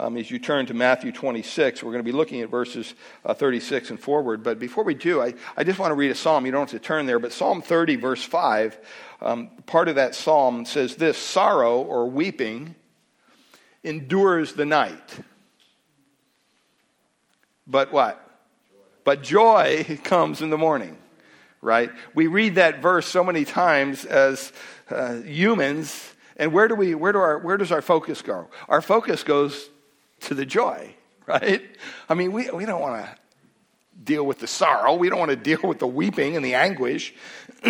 um, as you turn to Matthew 26. We're going to be looking at verses uh, 36 and forward. But before we do, I, I just want to read a psalm. You don't have to turn there, but Psalm 30, verse 5, um, part of that psalm says this Sorrow or weeping endures the night. But what? But joy comes in the morning, right? We read that verse so many times as uh, humans, and where do we? Where do our? Where does our focus go? Our focus goes to the joy, right? I mean, we we don't want to deal with the sorrow. We don't want to deal with the weeping and the anguish.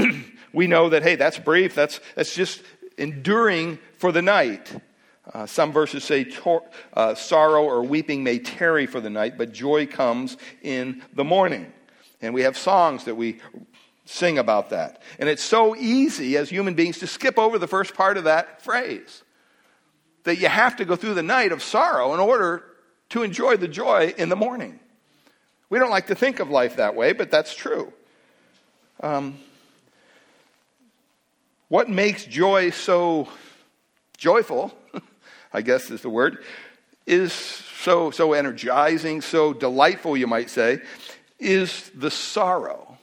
we know that hey, that's brief. That's that's just enduring for the night. Uh, some verses say tor- uh, sorrow or weeping may tarry for the night, but joy comes in the morning. And we have songs that we sing about that. And it's so easy as human beings to skip over the first part of that phrase that you have to go through the night of sorrow in order to enjoy the joy in the morning. We don't like to think of life that way, but that's true. Um, what makes joy so joyful I guess is the word, is so, so energizing, so delightful, you might say, is the sorrow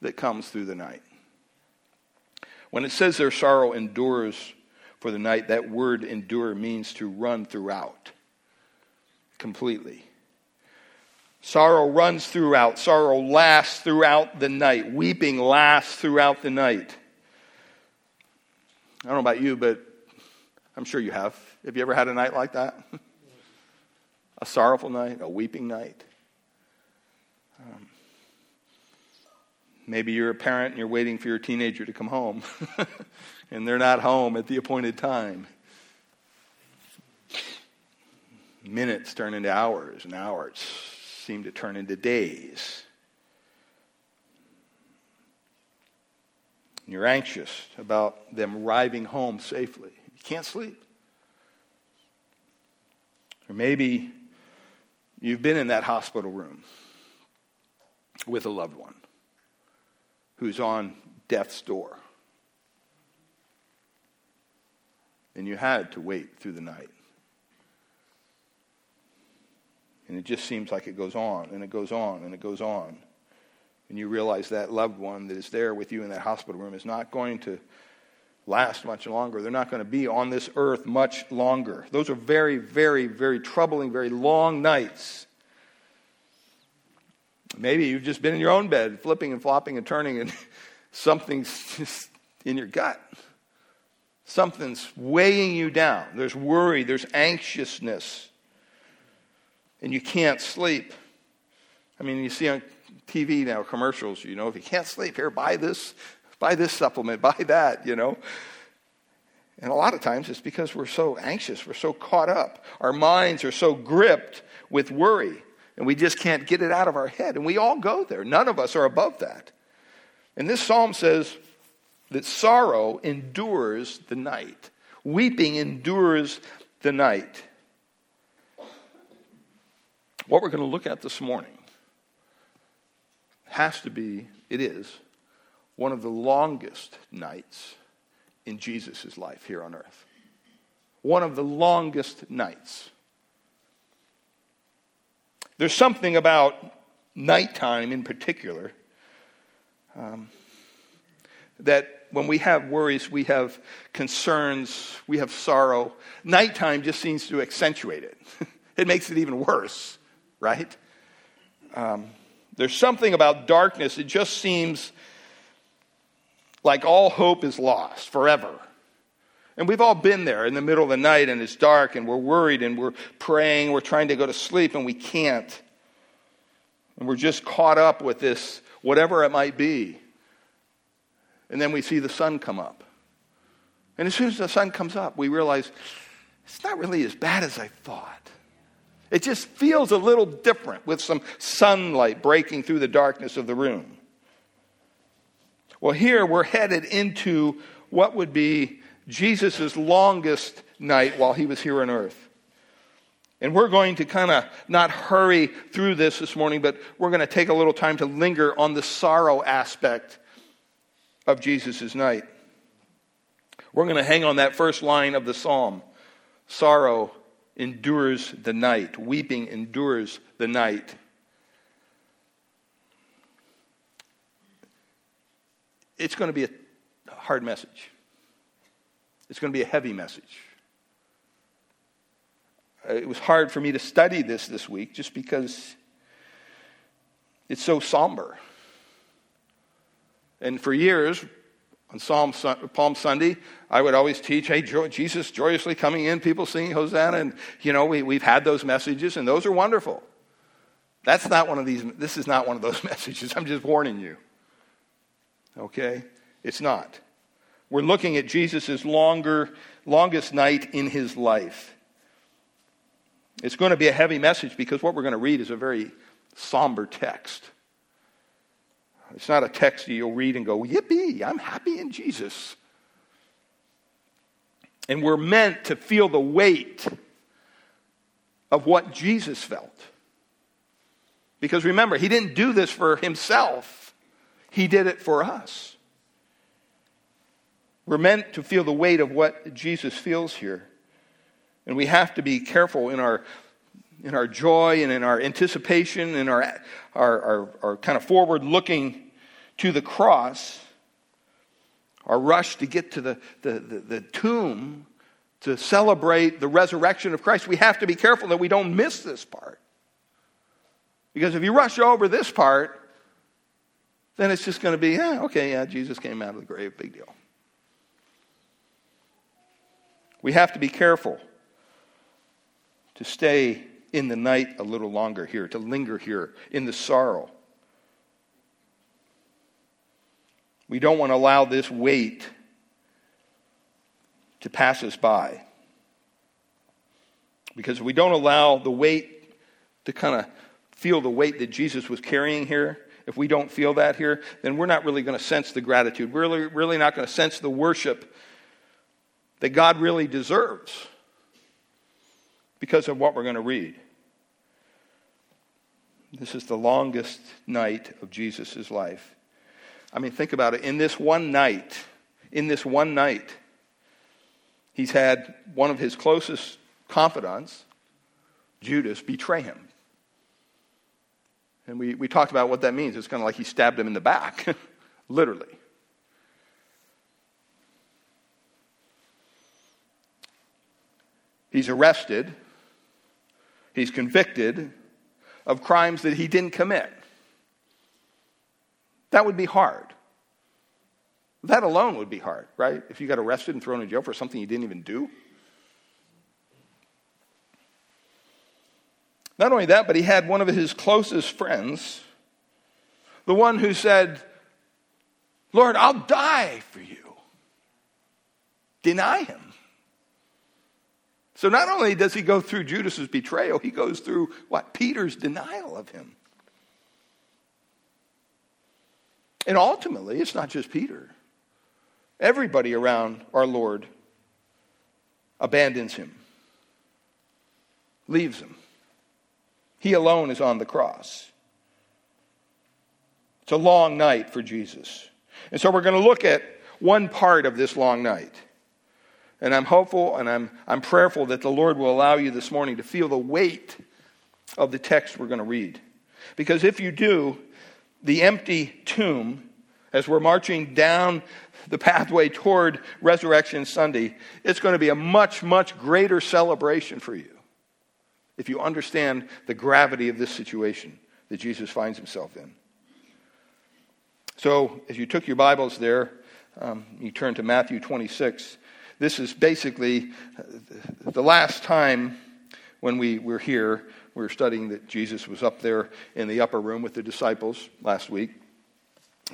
that comes through the night. When it says their sorrow endures for the night, that word endure means to run throughout completely. Sorrow runs throughout. Sorrow lasts throughout the night. Weeping lasts throughout the night. I don't know about you, but I'm sure you have. Have you ever had a night like that? a sorrowful night, a weeping night. Um, maybe you're a parent and you're waiting for your teenager to come home, and they're not home at the appointed time. Minutes turn into hours, and hours seem to turn into days. And you're anxious about them arriving home safely. You can't sleep. Or maybe you've been in that hospital room with a loved one who's on death's door. And you had to wait through the night. And it just seems like it goes on and it goes on and it goes on. And you realize that loved one that is there with you in that hospital room is not going to last much longer. They're not going to be on this earth much longer. Those are very, very, very troubling, very long nights. Maybe you've just been in your own bed, flipping and flopping and turning, and something's just in your gut. Something's weighing you down. There's worry, there's anxiousness, and you can't sleep. I mean, you see on TV now commercials, you know, if you can't sleep, here, buy this buy this supplement, buy that, you know. And a lot of times it's because we're so anxious, we're so caught up. Our minds are so gripped with worry, and we just can't get it out of our head. And we all go there. None of us are above that. And this psalm says that sorrow endures the night, weeping endures the night. What we're going to look at this morning has to be, it is, one of the longest nights in Jesus' life here on earth. One of the longest nights. There's something about nighttime in particular um, that when we have worries, we have concerns, we have sorrow, nighttime just seems to accentuate it. it makes it even worse, right? Um, there's something about darkness, it just seems like all hope is lost forever. And we've all been there in the middle of the night and it's dark and we're worried and we're praying, we're trying to go to sleep and we can't. And we're just caught up with this, whatever it might be. And then we see the sun come up. And as soon as the sun comes up, we realize it's not really as bad as I thought. It just feels a little different with some sunlight breaking through the darkness of the room. Well, here we're headed into what would be Jesus' longest night while he was here on earth. And we're going to kind of not hurry through this this morning, but we're going to take a little time to linger on the sorrow aspect of Jesus' night. We're going to hang on that first line of the psalm sorrow endures the night. Weeping endures the night. It's going to be a hard message. It's going to be a heavy message. Uh, it was hard for me to study this this week just because it's so somber. And for years, on Psalm, Palm Sunday, I would always teach, hey, Jesus joyously coming in, people singing Hosanna. And, you know, we, we've had those messages, and those are wonderful. That's not one of these, this is not one of those messages. I'm just warning you. Okay? It's not. We're looking at Jesus' longer, longest night in his life. It's going to be a heavy message because what we're going to read is a very somber text. It's not a text you'll read and go, Yippee, I'm happy in Jesus. And we're meant to feel the weight of what Jesus felt. Because remember, he didn't do this for himself, he did it for us. We're meant to feel the weight of what Jesus feels here. And we have to be careful in our in our joy and in our anticipation and our, our, our, our kind of forward looking to the cross, our rush to get to the, the, the, the tomb to celebrate the resurrection of Christ, we have to be careful that we don't miss this part. Because if you rush over this part, then it's just going to be, yeah, okay, yeah, Jesus came out of the grave, big deal. We have to be careful to stay in the night a little longer here, to linger here in the sorrow. We don't want to allow this weight to pass us by. Because if we don't allow the weight to kind of feel the weight that Jesus was carrying here, if we don't feel that here, then we're not really going to sense the gratitude. We're really, really not going to sense the worship that God really deserves because of what we're going to read. This is the longest night of Jesus' life. I mean, think about it. In this one night, in this one night, he's had one of his closest confidants, Judas, betray him. And we, we talked about what that means. It's kind of like he stabbed him in the back, literally. He's arrested. He's convicted of crimes that he didn't commit. That would be hard. That alone would be hard, right? If you got arrested and thrown in jail for something you didn't even do. Not only that, but he had one of his closest friends, the one who said, Lord, I'll die for you. Deny him. So not only does he go through Judas's betrayal, he goes through what? Peter's denial of him. And ultimately, it's not just Peter. Everybody around our Lord abandons him, leaves him. He alone is on the cross. It's a long night for Jesus. And so we're going to look at one part of this long night. And I'm hopeful and I'm, I'm prayerful that the Lord will allow you this morning to feel the weight of the text we're going to read. Because if you do, the empty tomb, as we're marching down the pathway toward Resurrection Sunday, it's going to be a much, much greater celebration for you if you understand the gravity of this situation that Jesus finds himself in. So, as you took your Bibles there, um, you turn to Matthew 26. This is basically uh, the last time when we were here, we were studying that Jesus was up there in the upper room with the disciples last week.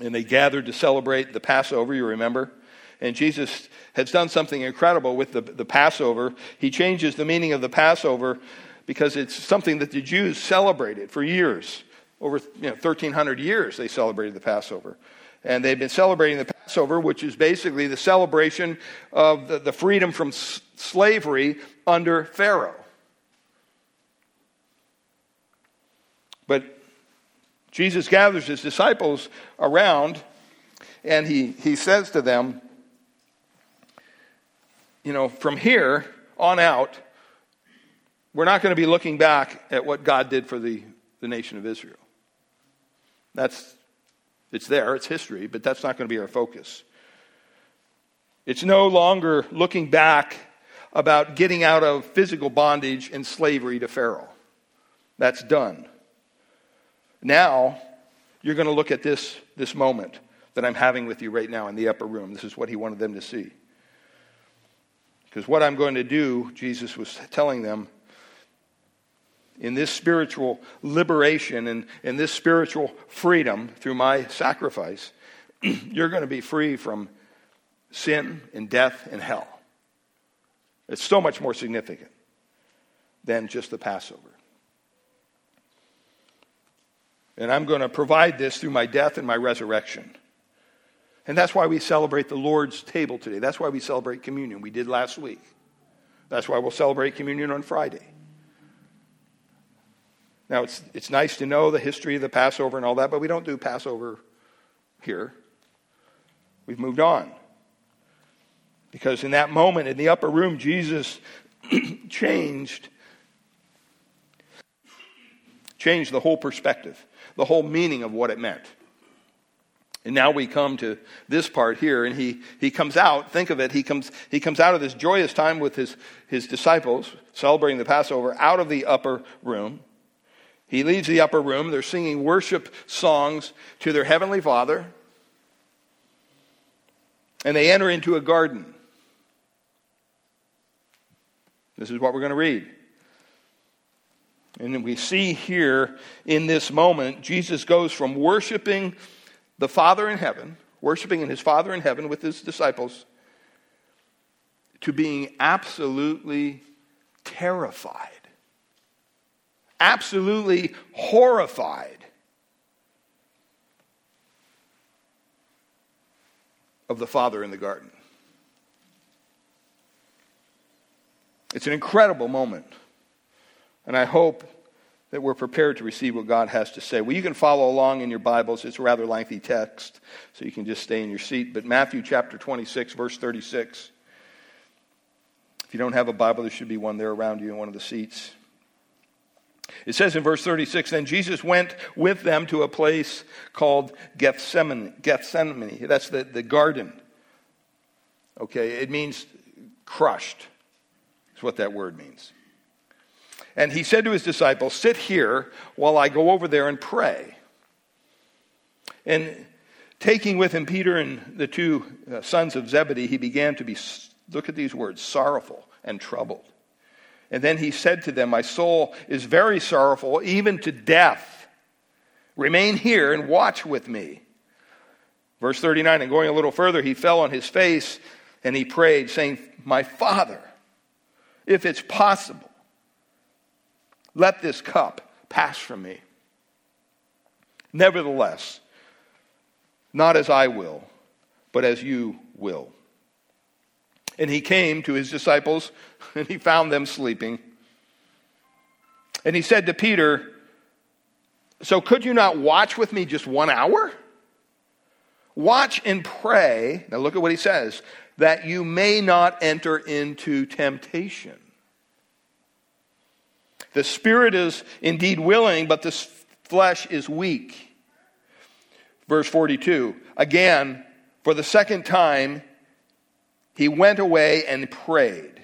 And they gathered to celebrate the Passover, you remember? And Jesus has done something incredible with the, the Passover. He changes the meaning of the Passover because it's something that the Jews celebrated for years. Over you know, 1,300 years, they celebrated the Passover. And they've been celebrating the Passover, which is basically the celebration of the, the freedom from s- slavery under Pharaoh. But Jesus gathers his disciples around and he, he says to them, you know, from here on out, we're not going to be looking back at what God did for the, the nation of Israel. That's, it's there, it's history, but that's not going to be our focus. It's no longer looking back about getting out of physical bondage and slavery to Pharaoh. That's done. Now, you're going to look at this, this moment that I'm having with you right now in the upper room. This is what he wanted them to see. Because what I'm going to do, Jesus was telling them, in this spiritual liberation and in this spiritual freedom through my sacrifice, you're going to be free from sin and death and hell. It's so much more significant than just the Passover. And I'm going to provide this through my death and my resurrection. And that's why we celebrate the Lord's table today. That's why we celebrate communion. We did last week. That's why we'll celebrate communion on Friday. Now, it's, it's nice to know the history of the Passover and all that, but we don't do Passover here. We've moved on. Because in that moment in the upper room, Jesus changed changed the whole perspective, the whole meaning of what it meant. And now we come to this part here, and he, he comes out, think of it, he comes, he comes out of this joyous time with his, his disciples, celebrating the Passover, out of the upper room. He leaves the upper room. They're singing worship songs to their heavenly Father. And they enter into a garden. This is what we're going to read. And we see here in this moment, Jesus goes from worshiping the Father in heaven, worshiping in his Father in heaven with his disciples, to being absolutely terrified, absolutely horrified of the Father in the garden. It's an incredible moment. And I hope that we're prepared to receive what God has to say. Well, you can follow along in your Bibles. It's a rather lengthy text, so you can just stay in your seat. But Matthew chapter 26, verse 36. If you don't have a Bible, there should be one there around you in one of the seats. It says in verse 36 Then Jesus went with them to a place called Gethsemane. Gethsemane. That's the, the garden. Okay, it means crushed. Is what that word means. And he said to his disciples, Sit here while I go over there and pray. And taking with him Peter and the two uh, sons of Zebedee, he began to be, look at these words, sorrowful and troubled. And then he said to them, My soul is very sorrowful, even to death. Remain here and watch with me. Verse 39, and going a little further, he fell on his face and he prayed, saying, My Father, if it's possible, let this cup pass from me. Nevertheless, not as I will, but as you will. And he came to his disciples, and he found them sleeping. And he said to Peter, So could you not watch with me just one hour? Watch and pray. Now look at what he says that you may not enter into temptation. The spirit is indeed willing, but the flesh is weak. Verse 42 Again, for the second time, he went away and prayed.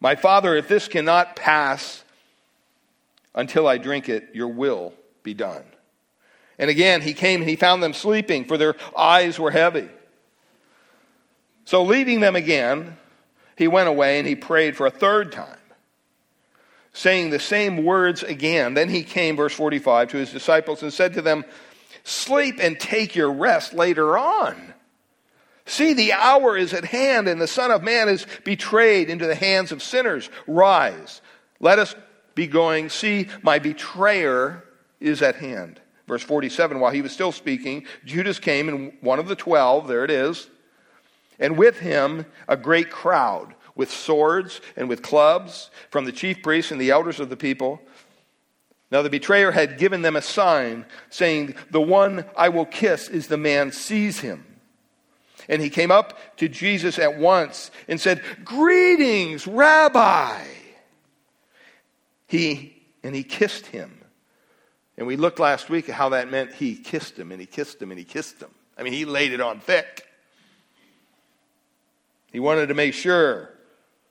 My father, if this cannot pass until I drink it, your will be done. And again, he came and he found them sleeping, for their eyes were heavy. So, leaving them again, he went away and he prayed for a third time, saying the same words again. Then he came, verse 45, to his disciples and said to them, Sleep and take your rest later on. See, the hour is at hand, and the Son of Man is betrayed into the hands of sinners. Rise, let us be going. See, my betrayer is at hand. Verse 47 While he was still speaking, Judas came, and one of the twelve, there it is, and with him a great crowd with swords and with clubs from the chief priests and the elders of the people. Now the betrayer had given them a sign, saying, The one I will kiss is the man, seize him. And he came up to Jesus at once and said, Greetings, Rabbi. He, and he kissed him. And we looked last week at how that meant he kissed him and he kissed him and he kissed him. I mean, he laid it on thick. He wanted to make sure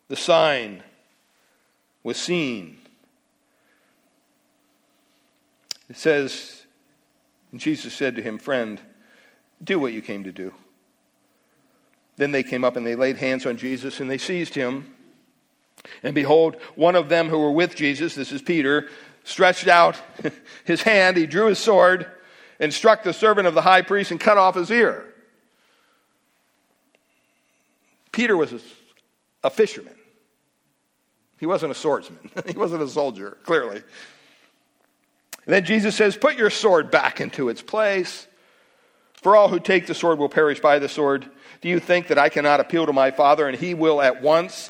the sign was seen. It says, and Jesus said to him, Friend, do what you came to do. Then they came up and they laid hands on Jesus and they seized him. And behold, one of them who were with Jesus, this is Peter, stretched out his hand, he drew his sword and struck the servant of the high priest and cut off his ear. Peter was a, fisherman. He wasn't a swordsman. he wasn't a soldier, clearly. And then Jesus says, Put your sword back into its place. For all who take the sword will perish by the sword. Do you think that I cannot appeal to my Father and he will at once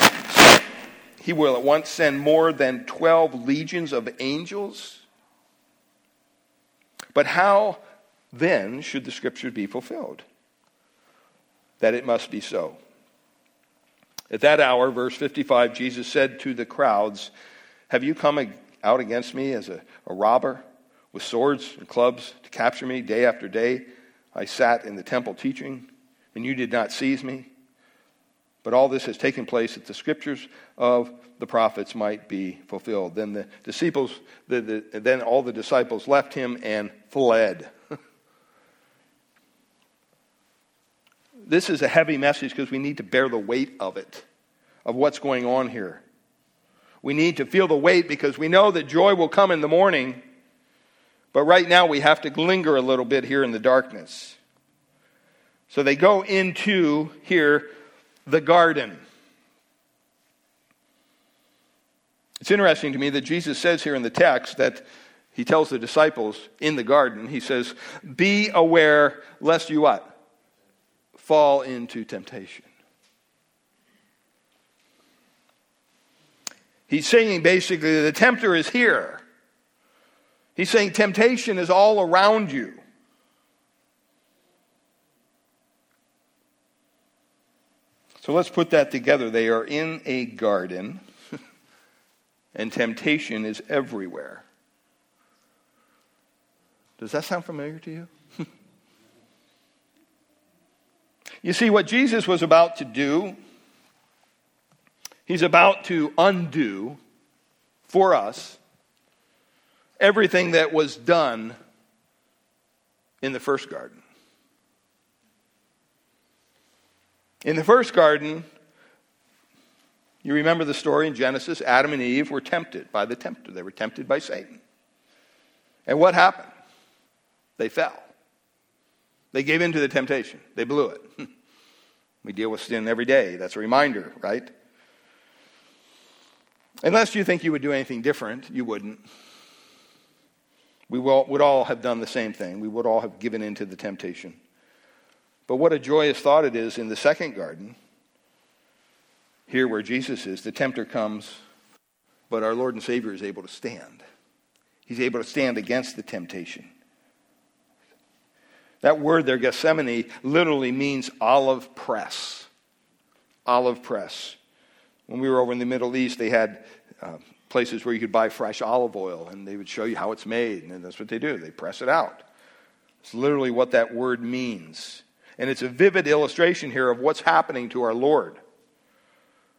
he will at once send more than 12 legions of angels? But how then should the scriptures be fulfilled? That it must be so. At that hour, verse 55, Jesus said to the crowds, Have you come out against me as a, a robber with swords and clubs to capture me day after day? I sat in the temple teaching, and you did not seize me. But all this has taken place that the scriptures of the prophets might be fulfilled. Then the disciples, the, the, then all the disciples left him and fled. this is a heavy message because we need to bear the weight of it, of what's going on here. We need to feel the weight because we know that joy will come in the morning, but right now we have to linger a little bit here in the darkness. So they go into here the garden. It's interesting to me that Jesus says here in the text that he tells the disciples in the garden, he says, Be aware lest you what? Fall into temptation. He's saying basically the tempter is here. He's saying temptation is all around you. So let's put that together. They are in a garden, and temptation is everywhere. Does that sound familiar to you? you see, what Jesus was about to do, he's about to undo for us everything that was done in the first garden. In the first garden, you remember the story in Genesis Adam and Eve were tempted by the tempter, they were tempted by Satan. And what happened? They fell. They gave in to the temptation, they blew it. we deal with sin every day. That's a reminder, right? Unless you think you would do anything different, you wouldn't. We would all have done the same thing. We would all have given in to the temptation. But what a joyous thought it is in the second garden, here where Jesus is, the tempter comes, but our Lord and Savior is able to stand. He's able to stand against the temptation. That word there, Gethsemane, literally means olive press. Olive press. When we were over in the Middle East, they had uh, places where you could buy fresh olive oil, and they would show you how it's made, and that's what they do. They press it out. It's literally what that word means. And it's a vivid illustration here of what's happening to our Lord.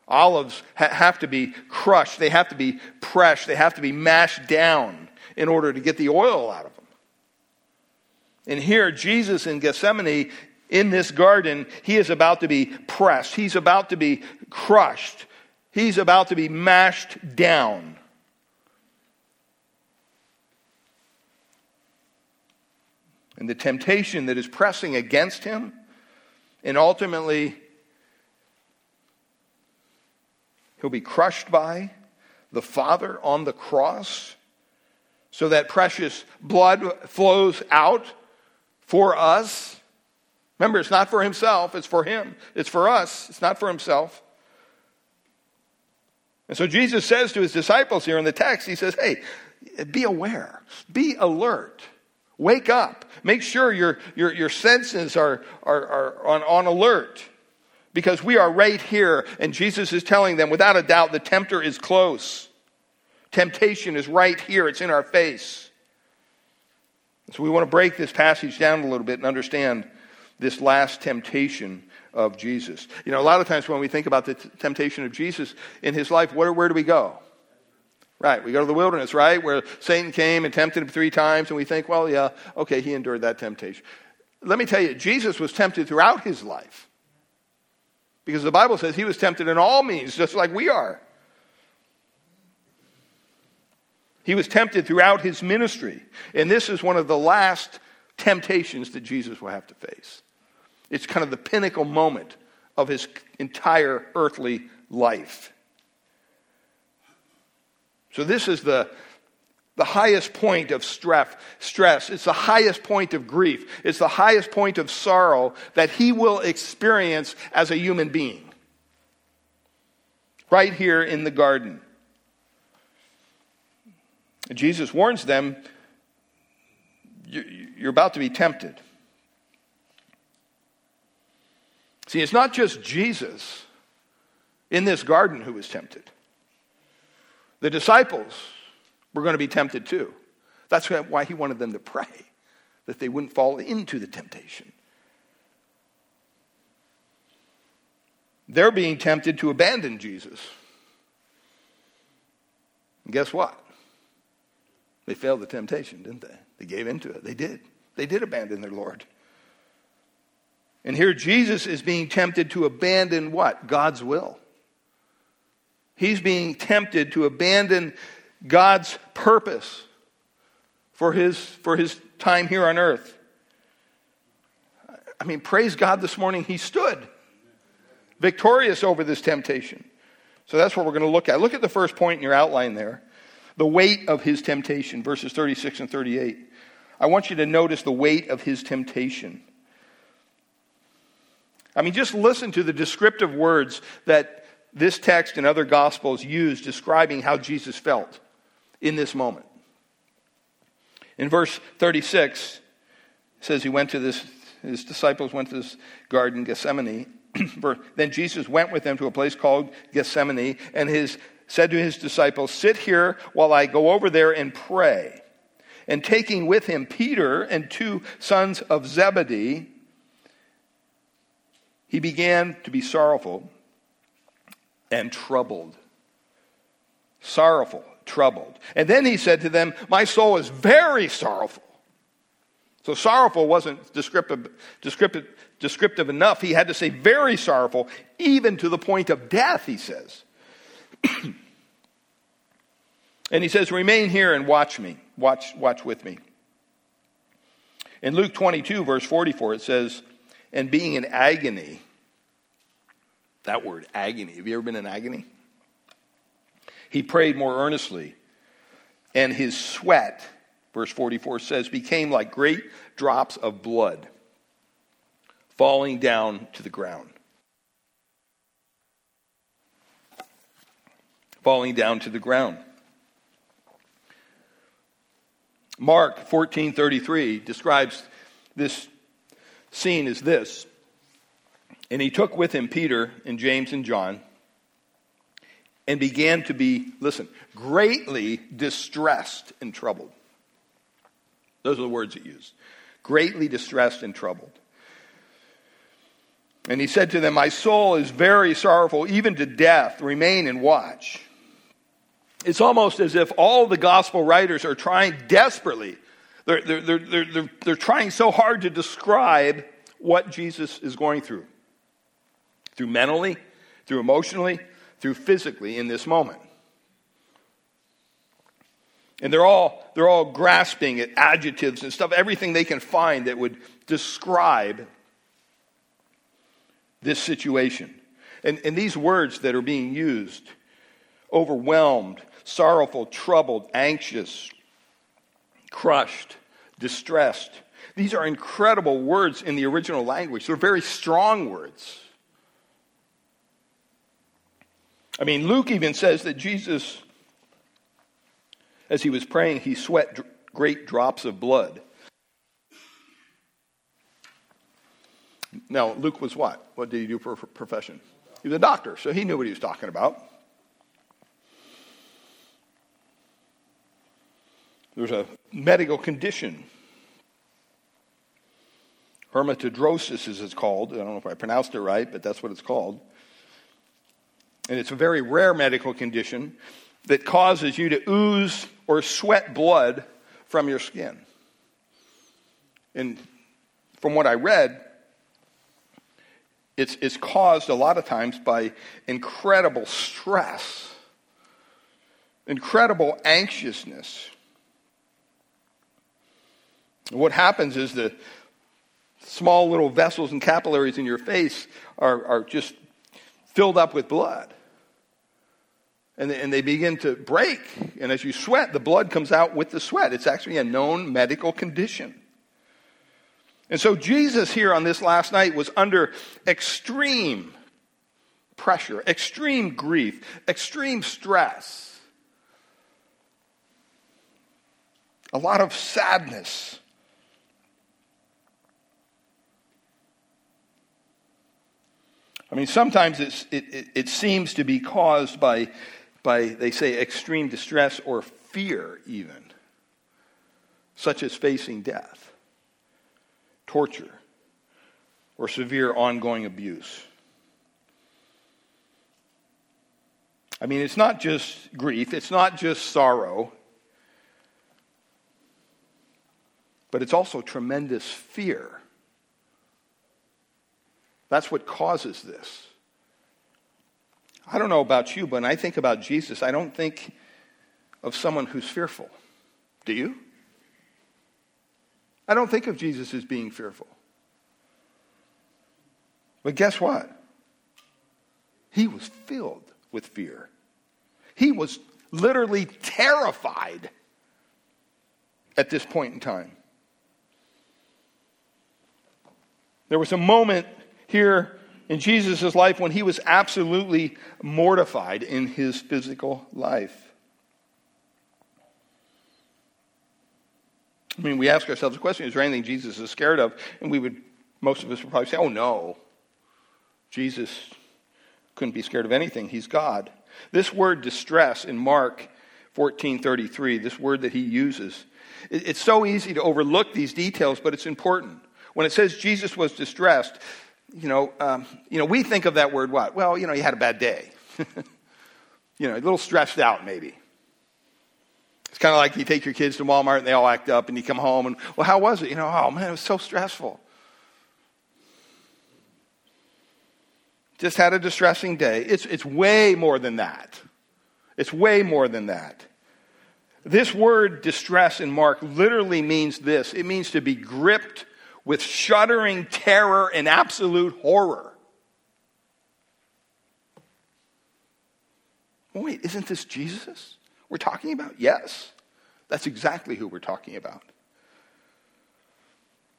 Olives ha- have to be crushed, they have to be pressed, they have to be mashed down in order to get the oil out of them. And here, Jesus in Gethsemane, in this garden, he is about to be pressed, he's about to be crushed, he's about to be mashed down. And the temptation that is pressing against him, and ultimately he'll be crushed by the Father on the cross so that precious blood flows out for us. Remember, it's not for himself, it's for him. It's for us, it's not for himself. And so Jesus says to his disciples here in the text, he says, Hey, be aware, be alert. Wake up. Make sure your, your, your senses are, are, are on, on alert because we are right here. And Jesus is telling them, without a doubt, the tempter is close. Temptation is right here, it's in our face. So we want to break this passage down a little bit and understand this last temptation of Jesus. You know, a lot of times when we think about the t- temptation of Jesus in his life, where, where do we go? Right, we go to the wilderness, right? Where Satan came and tempted him three times, and we think, well, yeah, okay, he endured that temptation. Let me tell you, Jesus was tempted throughout his life. Because the Bible says he was tempted in all means, just like we are. He was tempted throughout his ministry. And this is one of the last temptations that Jesus will have to face. It's kind of the pinnacle moment of his entire earthly life. So, this is the, the highest point of stress, stress. It's the highest point of grief. It's the highest point of sorrow that he will experience as a human being. Right here in the garden. Jesus warns them you're about to be tempted. See, it's not just Jesus in this garden who was tempted. The disciples were going to be tempted too. That's why he wanted them to pray, that they wouldn't fall into the temptation. They're being tempted to abandon Jesus. And guess what? They failed the temptation, didn't they? They gave into it. They did. They did abandon their Lord. And here Jesus is being tempted to abandon what? God's will. He's being tempted to abandon God's purpose for his, for his time here on earth. I mean, praise God this morning, he stood victorious over this temptation. So that's what we're going to look at. Look at the first point in your outline there the weight of his temptation, verses 36 and 38. I want you to notice the weight of his temptation. I mean, just listen to the descriptive words that this text and other gospels use describing how Jesus felt in this moment. In verse 36, it says he went to this, his disciples went to this garden, Gethsemane. then Jesus went with them to a place called Gethsemane, and his, said to his disciples, Sit here while I go over there and pray. And taking with him Peter and two sons of Zebedee, he began to be sorrowful and troubled. Sorrowful, troubled. And then he said to them, My soul is very sorrowful. So sorrowful wasn't descriptive, descriptive, descriptive enough. He had to say very sorrowful, even to the point of death, he says. and he says, Remain here and watch me. Watch, watch with me. In Luke 22, verse 44, it says, And being in agony, that word, agony. Have you ever been in agony? He prayed more earnestly, and his sweat, verse 44 says, became like great drops of blood falling down to the ground. Falling down to the ground. Mark 14:33 describes this scene as this. And he took with him Peter and James and John and began to be, listen, greatly distressed and troubled. Those are the words he used. Greatly distressed and troubled. And he said to them, My soul is very sorrowful, even to death. Remain and watch. It's almost as if all the gospel writers are trying desperately, they're, they're, they're, they're, they're trying so hard to describe what Jesus is going through through mentally, through emotionally, through physically in this moment. And they're all, they're all grasping at adjectives and stuff, everything they can find that would describe this situation. And, and these words that are being used overwhelmed, sorrowful, troubled, anxious, crushed, distressed. These are incredible words in the original language. They're very strong words. I mean, Luke even says that Jesus, as he was praying, he sweat great drops of blood. Now, Luke was what? What did he do for a profession? He was a doctor, so he knew what he was talking about. There's a medical condition. Hematidrosis, as it's called. I don't know if I pronounced it right, but that's what it's called. And it's a very rare medical condition that causes you to ooze or sweat blood from your skin. And from what I read, it's, it's caused a lot of times by incredible stress, incredible anxiousness. what happens is the small little vessels and capillaries in your face are, are just filled up with blood. And and they begin to break. And as you sweat, the blood comes out with the sweat. It's actually a known medical condition. And so Jesus here on this last night was under extreme pressure, extreme grief, extreme stress, a lot of sadness. I mean, sometimes it, it, it seems to be caused by, by, they say, extreme distress or fear, even, such as facing death torture, or severe ongoing abuse. I mean, it's not just grief, it's not just sorrow, but it's also tremendous fear. That's what causes this. I don't know about you, but when I think about Jesus, I don't think of someone who's fearful. Do you? I don't think of Jesus as being fearful. But guess what? He was filled with fear. He was literally terrified at this point in time. There was a moment here in Jesus' life when he was absolutely mortified in his physical life. I mean, we ask ourselves the question is there anything Jesus is scared of? And we would, most of us would probably say, oh no. Jesus couldn't be scared of anything. He's God. This word distress in Mark 14:33, this word that he uses, it's so easy to overlook these details, but it's important. When it says Jesus was distressed, you know, um, you know, we think of that word what? Well, you know, he had a bad day. you know, a little stressed out maybe. It's kind of like you take your kids to Walmart and they all act up, and you come home and, well, how was it? You know, oh man, it was so stressful. Just had a distressing day. It's, it's way more than that. It's way more than that. This word distress in Mark literally means this it means to be gripped with shuddering terror and absolute horror. Wait, isn't this Jesus? we're talking about? Yes, that's exactly who we're talking about.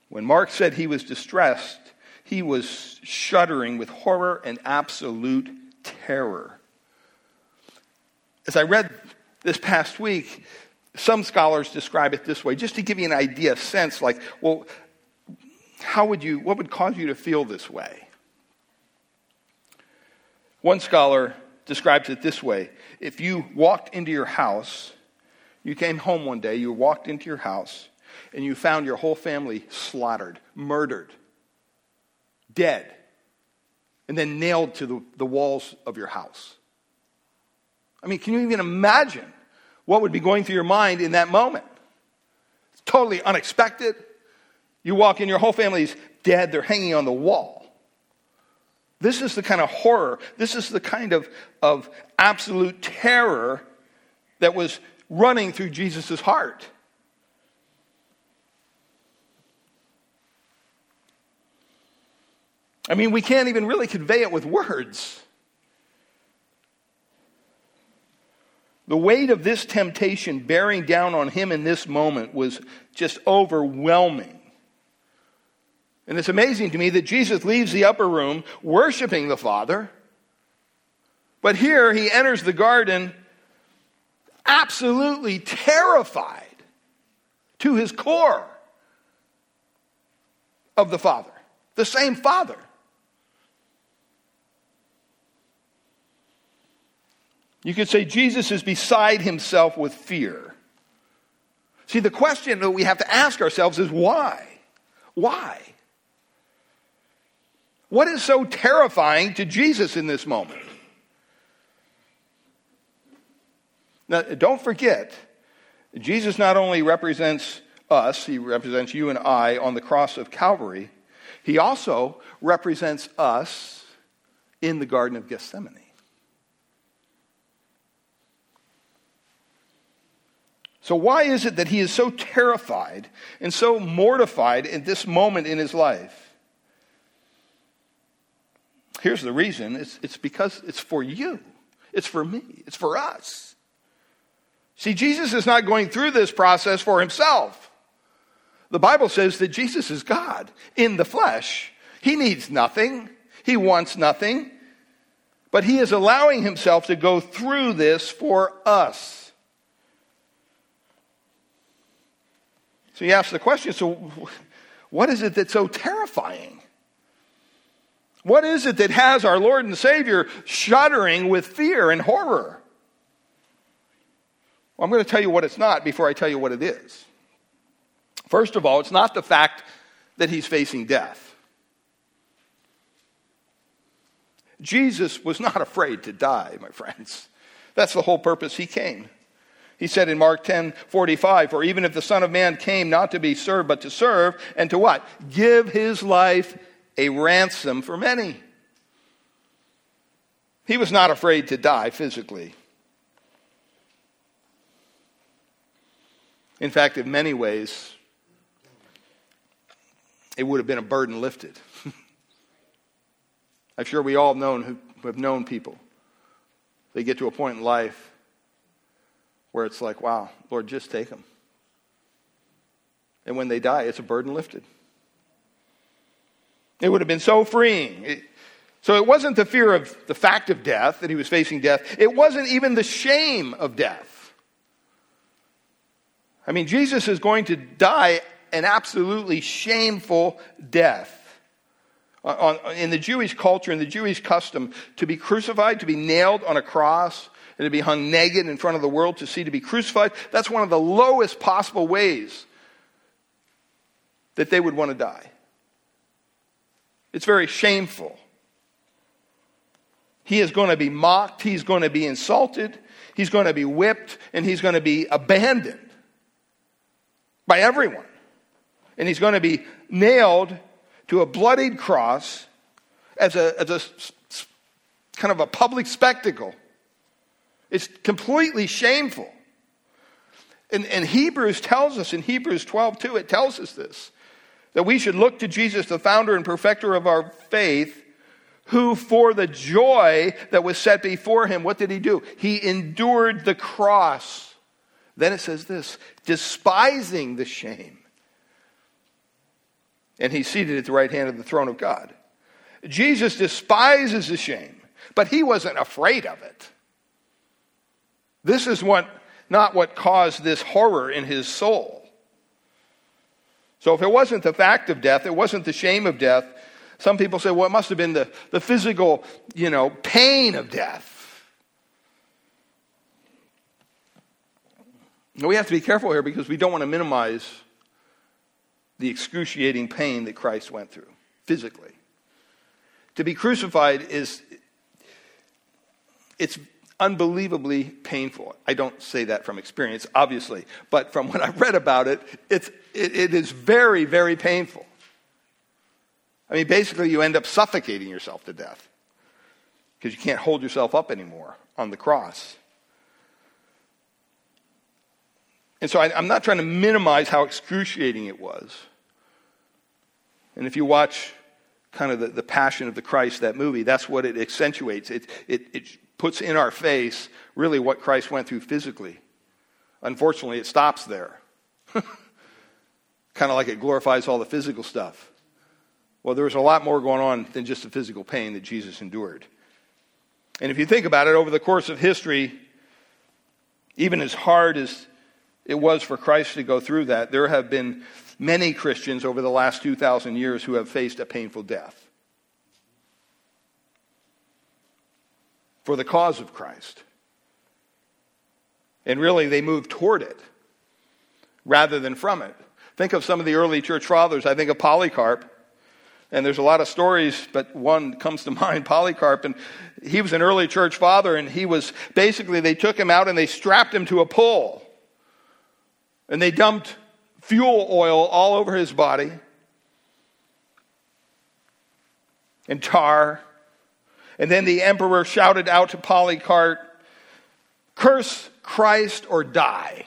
When Mark said he was distressed, he was shuddering with horror and absolute terror. As I read this past week, some scholars describe it this way, just to give you an idea, sense like, well, how would you, what would cause you to feel this way? One scholar describes it this way If you walked into your house, you came home one day, you walked into your house, and you found your whole family slaughtered, murdered, dead, and then nailed to the, the walls of your house. I mean, can you even imagine what would be going through your mind in that moment? It's totally unexpected. You walk in, your whole family's dead, they're hanging on the wall. This is the kind of horror, this is the kind of, of absolute terror that was running through Jesus' heart. I mean, we can't even really convey it with words. The weight of this temptation bearing down on him in this moment was just overwhelming. And it's amazing to me that Jesus leaves the upper room worshiping the Father, but here he enters the garden absolutely terrified to his core of the Father, the same Father. You could say Jesus is beside himself with fear. See, the question that we have to ask ourselves is why? Why? What is so terrifying to Jesus in this moment? Now, don't forget, Jesus not only represents us, he represents you and I on the cross of Calvary, he also represents us in the Garden of Gethsemane. So, why is it that he is so terrified and so mortified in this moment in his life? Here's the reason it's, it's because it's for you, it's for me, it's for us. See, Jesus is not going through this process for himself. The Bible says that Jesus is God in the flesh. He needs nothing, he wants nothing, but he is allowing himself to go through this for us. So you ask the question so, what is it that's so terrifying? What is it that has our Lord and Savior shuddering with fear and horror? Well, I'm going to tell you what it's not before I tell you what it is. First of all, it's not the fact that he's facing death. Jesus was not afraid to die, my friends. That's the whole purpose he came. He said in Mark 10 45, For even if the Son of Man came not to be served, but to serve, and to what? Give his life a ransom for many. He was not afraid to die physically. In fact, in many ways, it would have been a burden lifted. I'm sure we all have known, who have known people. They get to a point in life where it's like, wow, Lord, just take them. And when they die, it's a burden lifted. It would have been so freeing. It, so it wasn't the fear of the fact of death that he was facing death, it wasn't even the shame of death. I mean, Jesus is going to die an absolutely shameful death. Uh, in the Jewish culture, in the Jewish custom, to be crucified, to be nailed on a cross, and to be hung naked in front of the world to see to be crucified. That's one of the lowest possible ways that they would want to die. It's very shameful. He is going to be mocked, he's going to be insulted, he's going to be whipped, and he's going to be abandoned by everyone. And he's going to be nailed to a bloodied cross as a, as a kind of a public spectacle. It's completely shameful. And, and Hebrews tells us in Hebrews 12, 2, it tells us this that we should look to Jesus, the founder and perfecter of our faith, who for the joy that was set before him, what did he do? He endured the cross. Then it says this despising the shame. And he's seated at the right hand of the throne of God. Jesus despises the shame, but he wasn't afraid of it. This is what, not what caused this horror in his soul. So if it wasn't the fact of death, it wasn't the shame of death, some people say, well, it must have been the, the physical, you know, pain of death. Now, we have to be careful here because we don't want to minimize the excruciating pain that Christ went through physically. To be crucified is it's unbelievably painful. I don't say that from experience, obviously, but from what I've read about it, it's, it, it is very, very painful. I mean, basically, you end up suffocating yourself to death because you can't hold yourself up anymore on the cross. And so I, I'm not trying to minimize how excruciating it was. And if you watch kind of the, the Passion of the Christ, that movie, that's what it accentuates. It, it, it puts in our face really what Christ went through physically. Unfortunately, it stops there. kind of like it glorifies all the physical stuff. Well, there was a lot more going on than just the physical pain that Jesus endured. And if you think about it, over the course of history, even as hard as it was for Christ to go through that, there have been many Christians over the last 2,000 years who have faced a painful death. for the cause of Christ. And really, they moved toward it rather than from it. Think of some of the early church fathers. I think of Polycarp. And there's a lot of stories, but one comes to mind Polycarp. And he was an early church father, and he was basically, they took him out and they strapped him to a pole. And they dumped fuel oil all over his body and tar. And then the emperor shouted out to Polycarp, Curse Christ or die.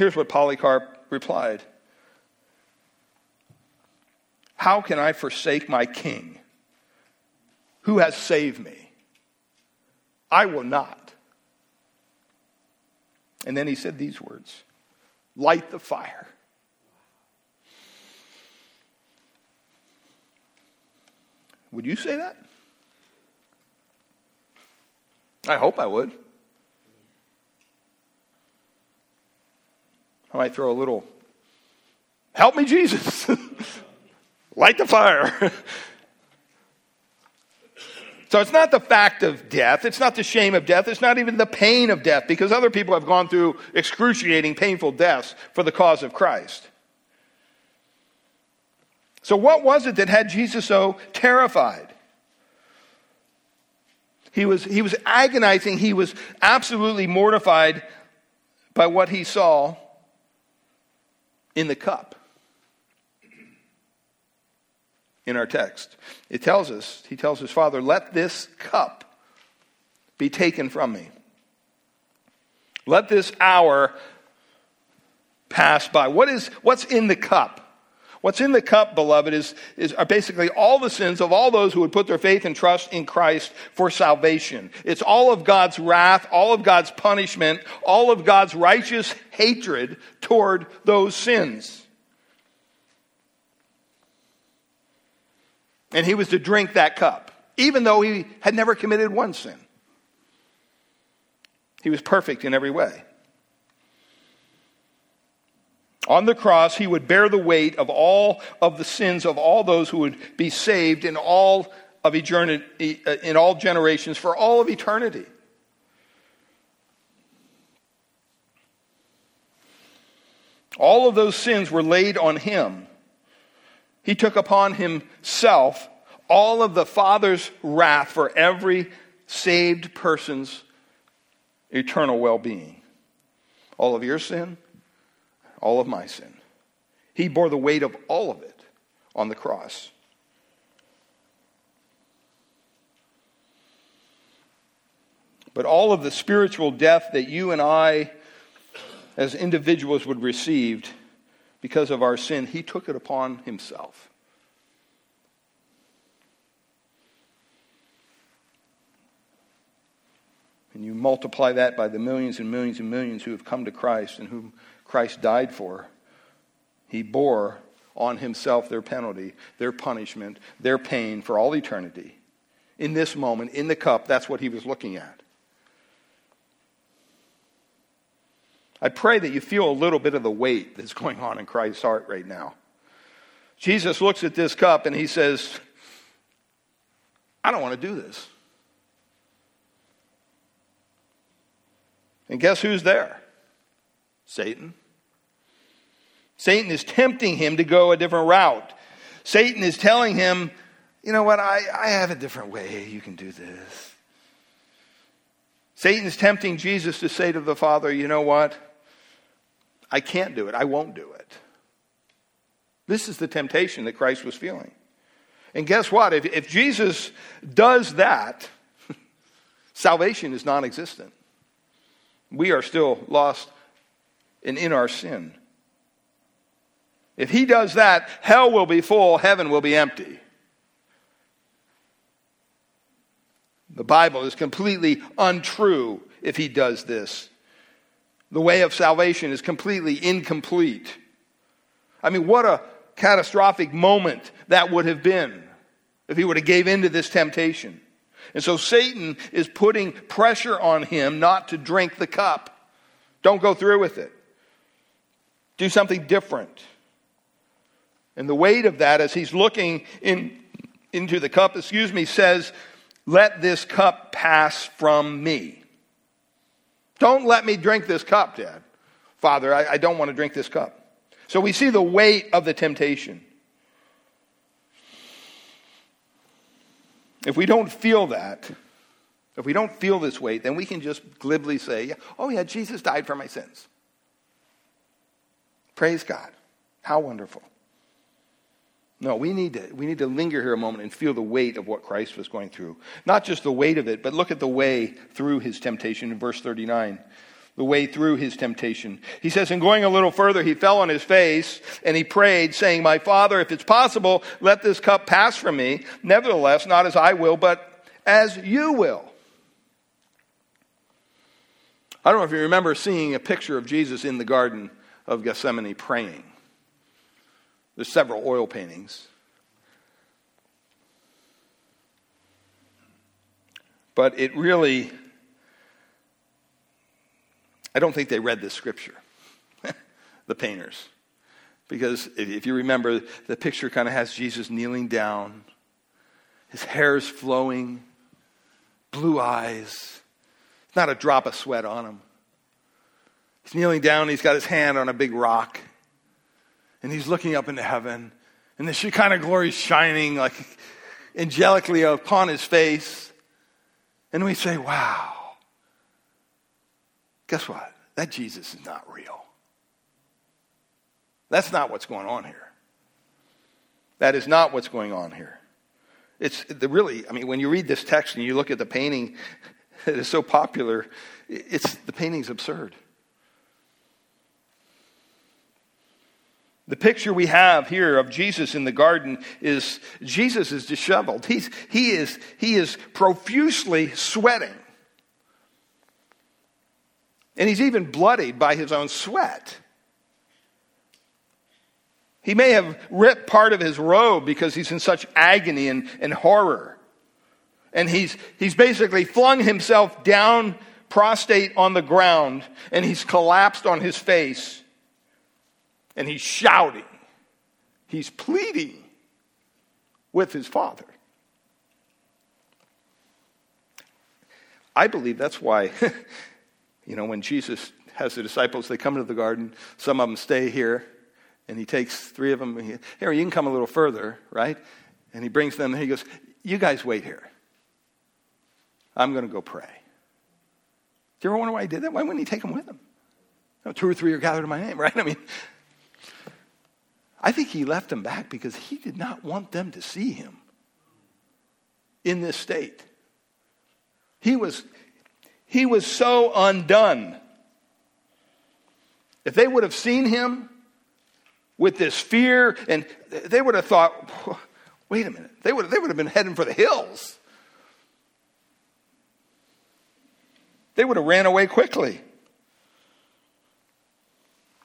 Here's what Polycarp replied How can I forsake my king who has saved me? I will not. And then he said these words Light the fire. Would you say that? I hope I would. I might throw a little, help me, Jesus. Light the fire. so it's not the fact of death. It's not the shame of death. It's not even the pain of death because other people have gone through excruciating, painful deaths for the cause of Christ. So, what was it that had Jesus so terrified? He was, he was agonizing. He was absolutely mortified by what he saw in the cup. In our text, it tells us, he tells his father, Let this cup be taken from me. Let this hour pass by. What is, what's in the cup? What's in the cup, beloved, is, is are basically all the sins of all those who would put their faith and trust in Christ for salvation. It's all of God's wrath, all of God's punishment, all of God's righteous hatred toward those sins. And he was to drink that cup, even though he had never committed one sin. He was perfect in every way. On the cross, he would bear the weight of all of the sins of all those who would be saved in all of eternity, in all generations for all of eternity. All of those sins were laid on him. He took upon himself all of the Father's wrath for every saved person's eternal well being. All of your sin, all of my sin. He bore the weight of all of it on the cross. But all of the spiritual death that you and I, as individuals, would receive because of our sin, he took it upon himself. And you multiply that by the millions and millions and millions who have come to Christ and whom Christ died for. He bore on himself their penalty, their punishment, their pain for all eternity. In this moment, in the cup, that's what he was looking at. I pray that you feel a little bit of the weight that's going on in Christ's heart right now. Jesus looks at this cup and he says, I don't want to do this. And guess who's there? Satan. Satan is tempting him to go a different route. Satan is telling him, you know what, I, I have a different way you can do this. Satan is tempting Jesus to say to the Father, you know what, I can't do it, I won't do it. This is the temptation that Christ was feeling. And guess what? If, if Jesus does that, salvation is non existent. We are still lost and in our sin. If he does that, hell will be full, heaven will be empty. The Bible is completely untrue if he does this. The way of salvation is completely incomplete. I mean, what a catastrophic moment that would have been if he would have gave in to this temptation. And so Satan is putting pressure on him not to drink the cup. Don't go through with it. Do something different. And the weight of that, as he's looking in, into the cup, excuse me, says, Let this cup pass from me. Don't let me drink this cup, Dad. Father, I, I don't want to drink this cup. So we see the weight of the temptation. If we don't feel that, if we don't feel this weight, then we can just glibly say, oh, yeah, Jesus died for my sins. Praise God. How wonderful. No, we need, to, we need to linger here a moment and feel the weight of what Christ was going through. Not just the weight of it, but look at the way through his temptation in verse 39. The way through his temptation. He says, and going a little further, he fell on his face and he prayed, saying, My Father, if it's possible, let this cup pass from me. Nevertheless, not as I will, but as you will. I don't know if you remember seeing a picture of Jesus in the Garden of Gethsemane praying. There's several oil paintings. But it really, I don't think they read this scripture, the painters. Because if you remember, the picture kind of has Jesus kneeling down, his hair is flowing, blue eyes, not a drop of sweat on him. He's kneeling down, he's got his hand on a big rock, and he's looking up into heaven, and the Shekinah glory is shining like angelically upon his face. And we say, wow. Guess what? That Jesus is not real. That's not what's going on here. That is not what's going on here. It's the really, I mean, when you read this text and you look at the painting that is so popular, it's the painting's absurd. The picture we have here of Jesus in the garden is Jesus is disheveled. He's, he, is, he is profusely sweating. And he's even bloodied by his own sweat. He may have ripped part of his robe because he's in such agony and, and horror. And he's, he's basically flung himself down prostrate on the ground and he's collapsed on his face and he's shouting, he's pleading with his father. I believe that's why, you know, when Jesus has the disciples, they come to the garden, some of them stay here, and he takes three of them, he, here, you can come a little further, right? And he brings them, and he goes, You guys wait here. I'm going to go pray. Do you ever wonder why he did that? Why wouldn't he take them with him? two or three are gathered in my name, right? I mean, I think he left them back because he did not want them to see him in this state. He was, he was so undone. If they would have seen him with this fear, and they would have thought, wait a minute, they would, they would have been heading for the hills. They would have ran away quickly.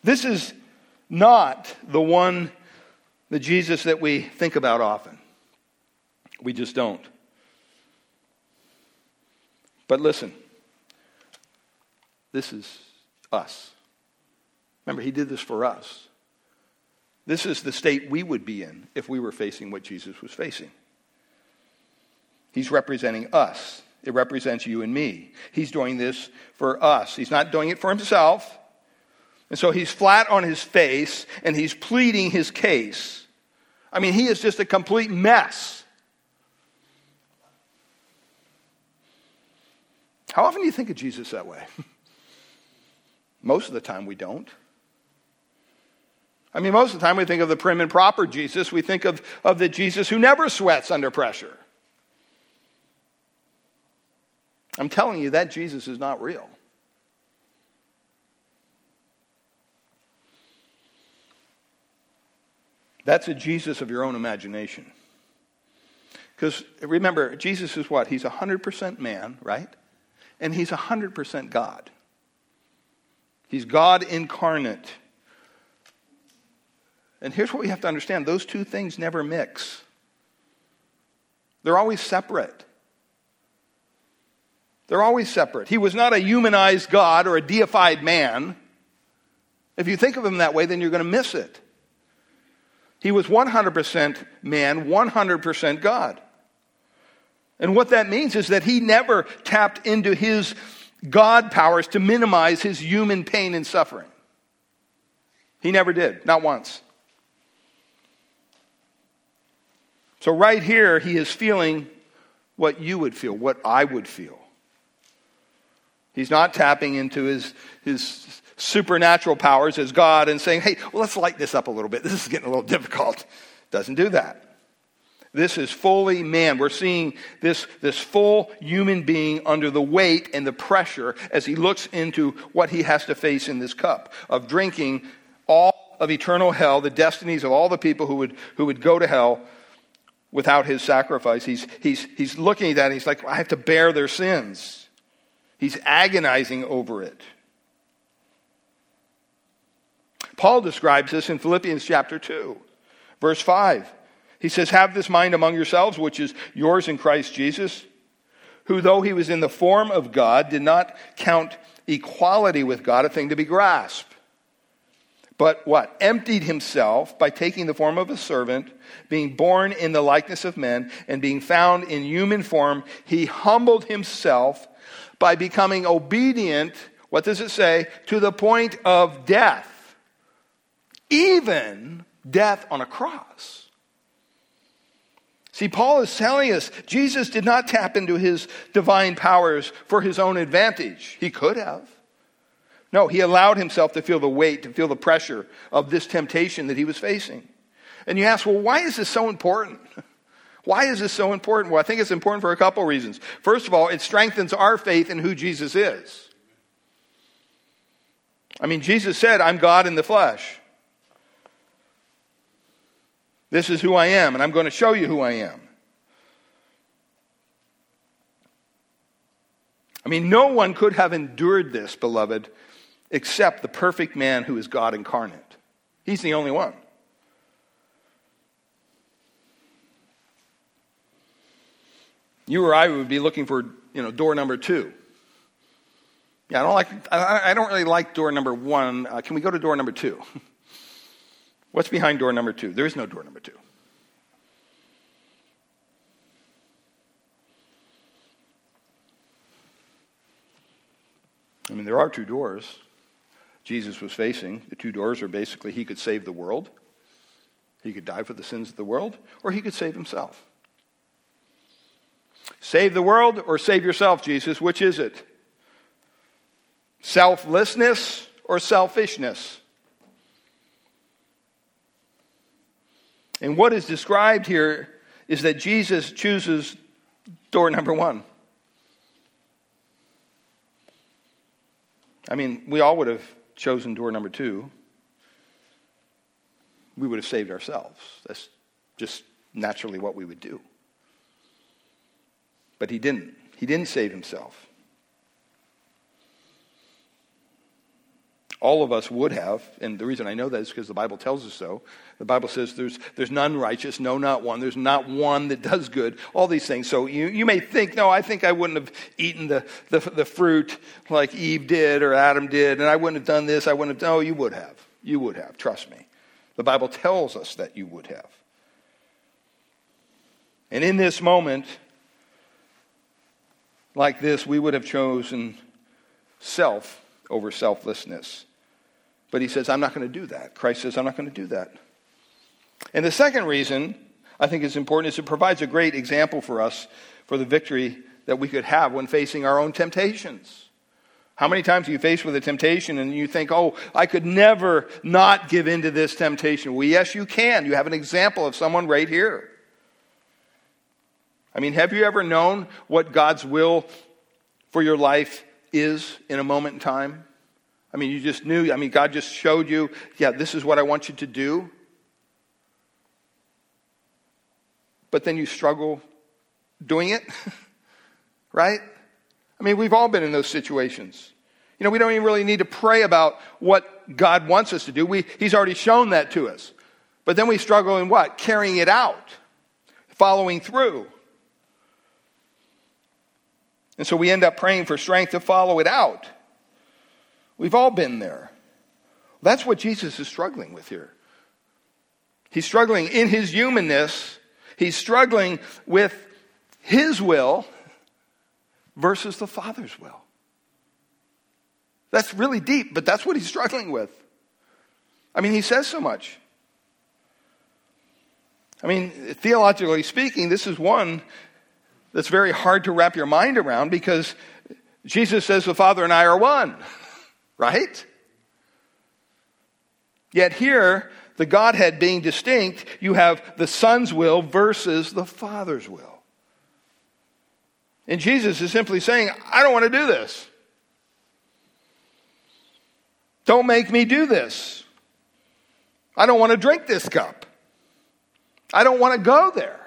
This is not the one, the Jesus that we think about often. We just don't. But listen, this is us. Remember, he did this for us. This is the state we would be in if we were facing what Jesus was facing. He's representing us. It represents you and me. He's doing this for us. He's not doing it for himself. And so he's flat on his face and he's pleading his case. I mean, he is just a complete mess. How often do you think of Jesus that way? most of the time we don't. I mean, most of the time we think of the prim and proper Jesus. We think of, of the Jesus who never sweats under pressure. I'm telling you, that Jesus is not real. That's a Jesus of your own imagination. Because remember, Jesus is what? He's 100% man, right? And he's 100% God. He's God incarnate. And here's what we have to understand those two things never mix, they're always separate. They're always separate. He was not a humanized God or a deified man. If you think of him that way, then you're going to miss it. He was 100% man, 100% God. And what that means is that he never tapped into his God powers to minimize his human pain and suffering. He never did, not once. So, right here, he is feeling what you would feel, what I would feel. He's not tapping into his, his supernatural powers as God and saying, hey, well, let's light this up a little bit. This is getting a little difficult. Doesn't do that. This is fully man. We're seeing this, this full human being under the weight and the pressure as he looks into what he has to face in this cup of drinking all of eternal hell, the destinies of all the people who would, who would go to hell without his sacrifice. He's, he's, he's looking at that and he's like, I have to bear their sins. He's agonizing over it. Paul describes this in Philippians chapter 2, verse 5. He says, Have this mind among yourselves, which is yours in Christ Jesus, who, though he was in the form of God, did not count equality with God a thing to be grasped. But what? Emptied himself by taking the form of a servant, being born in the likeness of men, and being found in human form, he humbled himself by becoming obedient, what does it say? To the point of death. Even death on a cross. See, Paul is telling us Jesus did not tap into his divine powers for his own advantage. He could have. No, he allowed himself to feel the weight, to feel the pressure of this temptation that he was facing. And you ask, well, why is this so important? Why is this so important? Well, I think it's important for a couple reasons. First of all, it strengthens our faith in who Jesus is. I mean, Jesus said, I'm God in the flesh. This is who I am, and I'm going to show you who I am. I mean, no one could have endured this, beloved, except the perfect man who is God incarnate. He's the only one. You or I would be looking for, you know, door number two. Yeah, I don't like. I, don't really like door number one. Uh, can we go to door number two? What's behind door number two? There is no door number two. I mean, there are two doors Jesus was facing. The two doors are basically he could save the world, he could die for the sins of the world, or he could save himself. Save the world or save yourself, Jesus? Which is it? Selflessness or selfishness? And what is described here is that Jesus chooses door number one. I mean, we all would have chosen door number two. We would have saved ourselves. That's just naturally what we would do. But he didn't. He didn't save himself. All of us would have, and the reason I know that is because the Bible tells us so. The Bible says there's, there's none righteous, no, not one. There's not one that does good. All these things. So you, you may think, no, I think I wouldn't have eaten the, the, the fruit like Eve did or Adam did, and I wouldn't have done this. I wouldn't have. No, you would have. You would have. Trust me. The Bible tells us that you would have. And in this moment, like this, we would have chosen self over selflessness. But he says, I'm not going to do that. Christ says, I'm not going to do that. And the second reason I think is important is it provides a great example for us for the victory that we could have when facing our own temptations. How many times are you faced with a temptation and you think, oh, I could never not give in to this temptation? Well, yes, you can. You have an example of someone right here. I mean, have you ever known what God's will for your life is in a moment in time? I mean, you just knew, I mean, God just showed you, yeah, this is what I want you to do. But then you struggle doing it, right? I mean, we've all been in those situations. You know, we don't even really need to pray about what God wants us to do. We, he's already shown that to us. But then we struggle in what? Carrying it out, following through. And so we end up praying for strength to follow it out. We've all been there. That's what Jesus is struggling with here. He's struggling in his humanness, he's struggling with his will versus the Father's will. That's really deep, but that's what he's struggling with. I mean, he says so much. I mean, theologically speaking, this is one that's very hard to wrap your mind around because Jesus says the Father and I are one, right? Yet here, the Godhead being distinct, you have the Son's will versus the Father's will. And Jesus is simply saying, I don't want to do this. Don't make me do this. I don't want to drink this cup. I don't want to go there.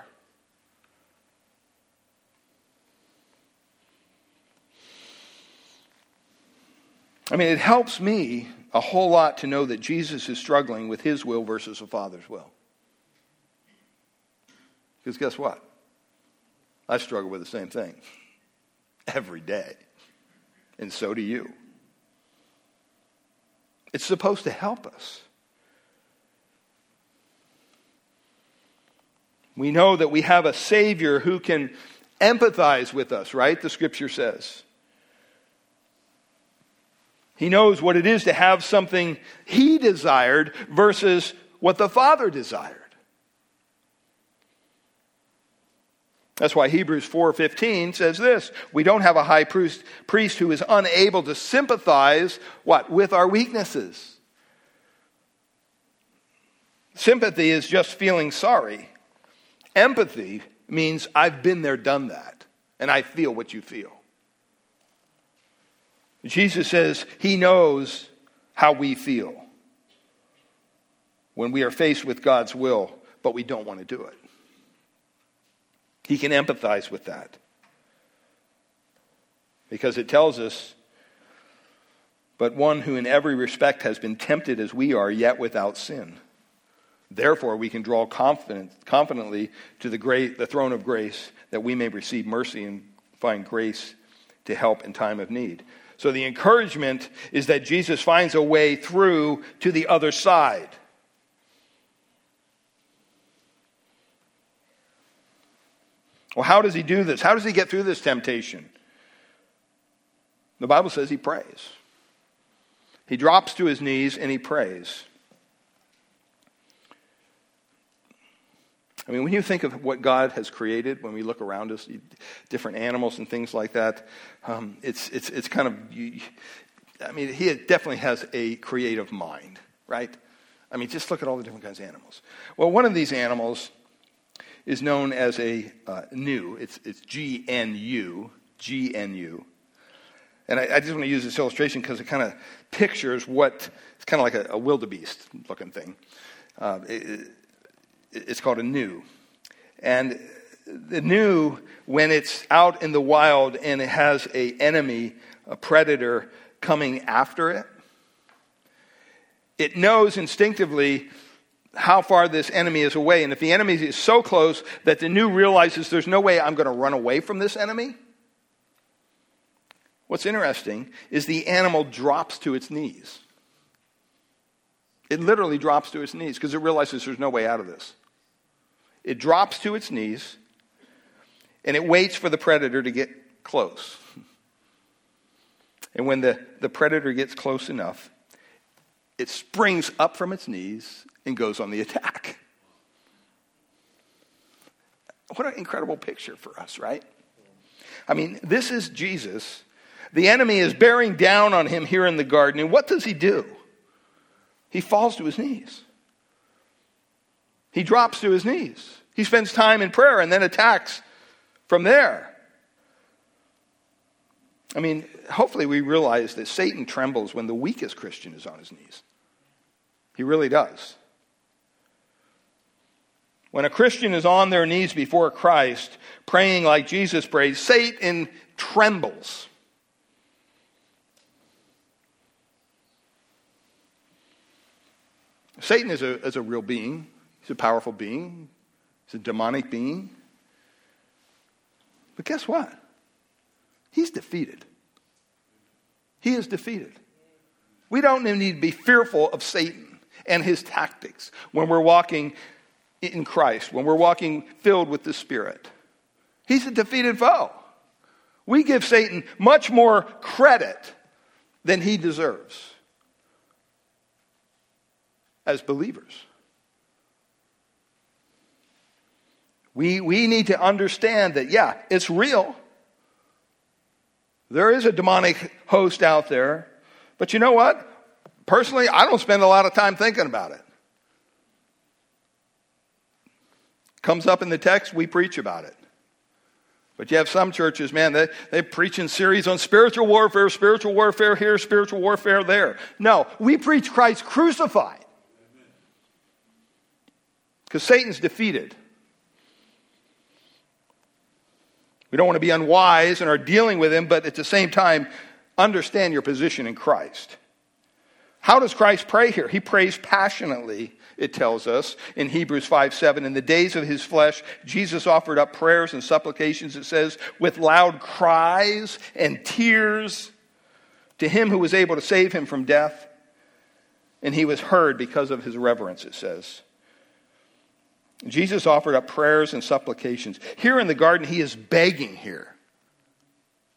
I mean, it helps me a whole lot to know that Jesus is struggling with his will versus the Father's will. Because guess what? I struggle with the same thing every day. And so do you. It's supposed to help us. We know that we have a Savior who can empathize with us, right? The scripture says. He knows what it is to have something he desired versus what the Father desired. That's why Hebrews 4:15 says this, we don't have a high priest, priest who is unable to sympathize what with our weaknesses. Sympathy is just feeling sorry. Empathy means I've been there done that and I feel what you feel. Jesus says he knows how we feel when we are faced with God's will, but we don't want to do it. He can empathize with that. Because it tells us, but one who in every respect has been tempted as we are, yet without sin. Therefore, we can draw confident, confidently to the, great, the throne of grace that we may receive mercy and find grace to help in time of need. So the encouragement is that Jesus finds a way through to the other side. Well, how does he do this? How does he get through this temptation? The Bible says he prays. He drops to his knees and he prays. I mean, when you think of what God has created, when we look around us, different animals and things like that, um, it's, it's, it's kind of, I mean, he definitely has a creative mind, right? I mean, just look at all the different kinds of animals. Well, one of these animals is known as a uh, gnu. It's, it's G N U, G N U. And I, I, just want to use this illustration because it kind of pictures what, it's kind of like a, a wildebeest looking thing. Uh, it, it's called a gnu. And the gnu, when it's out in the wild and it has a enemy, a predator coming after it, it knows instinctively how far this enemy is away. And if the enemy is so close that the gnu realizes there's no way I'm going to run away from this enemy, what's interesting is the animal drops to its knees. It literally drops to its knees because it realizes there's no way out of this. It drops to its knees and it waits for the predator to get close. And when the, the predator gets close enough, it springs up from its knees and goes on the attack. What an incredible picture for us, right? I mean, this is Jesus. The enemy is bearing down on him here in the garden. And what does he do? He falls to his knees. He drops to his knees. He spends time in prayer and then attacks from there. I mean, hopefully we realize that Satan trembles when the weakest Christian is on his knees. He really does. When a Christian is on their knees before Christ, praying like Jesus prayed, Satan trembles. Satan is a, is a real being. He's a powerful being. He's a demonic being. But guess what? He's defeated. He is defeated. We don't need to be fearful of Satan and his tactics when we're walking in Christ, when we're walking filled with the Spirit. He's a defeated foe. We give Satan much more credit than he deserves as believers. We, we need to understand that, yeah, it's real. There is a demonic host out there. But you know what? Personally, I don't spend a lot of time thinking about it. Comes up in the text, we preach about it. But you have some churches, man, they, they preach in series on spiritual warfare, spiritual warfare here, spiritual warfare there. No, we preach Christ crucified. Because Satan's defeated. We don't want to be unwise in our dealing with him, but at the same time, understand your position in Christ. How does Christ pray here? He prays passionately, it tells us in Hebrews 5 7. In the days of his flesh, Jesus offered up prayers and supplications, it says, with loud cries and tears to him who was able to save him from death. And he was heard because of his reverence, it says. Jesus offered up prayers and supplications. Here in the garden, he is begging here.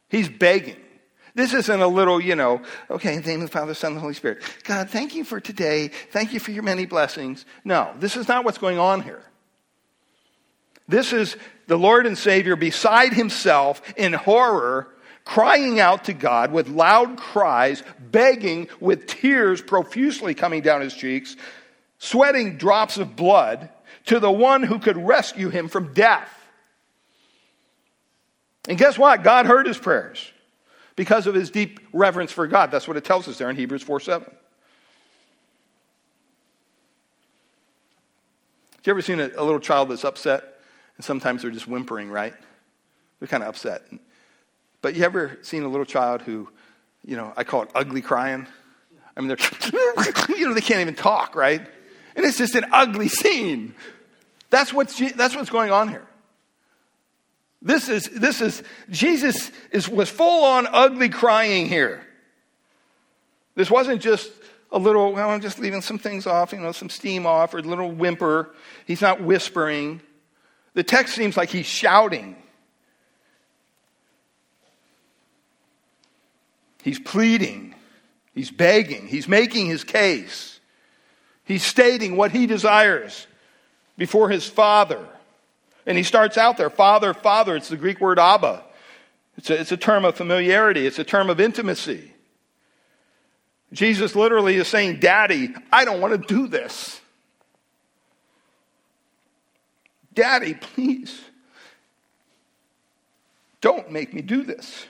He's begging. This isn't a little, you know, okay, in the name of the Father, Son, and the Holy Spirit. God, thank you for today. Thank you for your many blessings. No, this is not what's going on here. This is the Lord and Savior beside himself in horror, crying out to God with loud cries, begging with tears profusely coming down his cheeks, sweating drops of blood to the one who could rescue him from death. And guess what? God heard his prayers because of his deep reverence for God. That's what it tells us there in Hebrews 4 7. Have you ever seen a, a little child that's upset? And sometimes they're just whimpering, right? They're kind of upset. But you ever seen a little child who, you know, I call it ugly crying? I mean, they're, you know, they can't even talk, right? And it's just an ugly scene. That's what's, that's what's going on here. This is, this is, Jesus is, was full on ugly crying here. This wasn't just a little, well, I'm just leaving some things off, you know, some steam off, or a little whimper. He's not whispering. The text seems like he's shouting. He's pleading. He's begging. He's making his case. He's stating what he desires before his father. And he starts out there, Father, Father. It's the Greek word Abba. It's a, it's a term of familiarity, it's a term of intimacy. Jesus literally is saying, Daddy, I don't want to do this. Daddy, please, don't make me do this.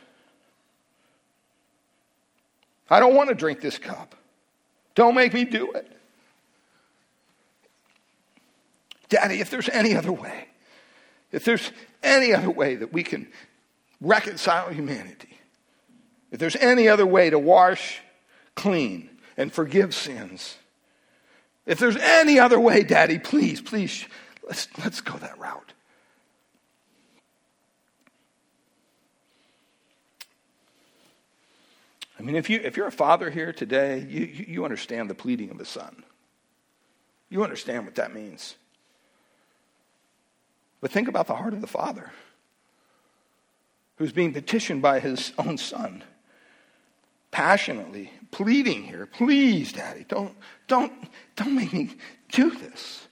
I don't want to drink this cup. Don't make me do it. Daddy, if there's any other way, if there's any other way that we can reconcile humanity, if there's any other way to wash clean and forgive sins, if there's any other way, Daddy, please, please, let's, let's go that route. I mean, if, you, if you're a father here today, you, you understand the pleading of a son. You understand what that means. But think about the heart of the father who's being petitioned by his own son, passionately pleading here, please, Daddy, don't, don't, don't make me do this.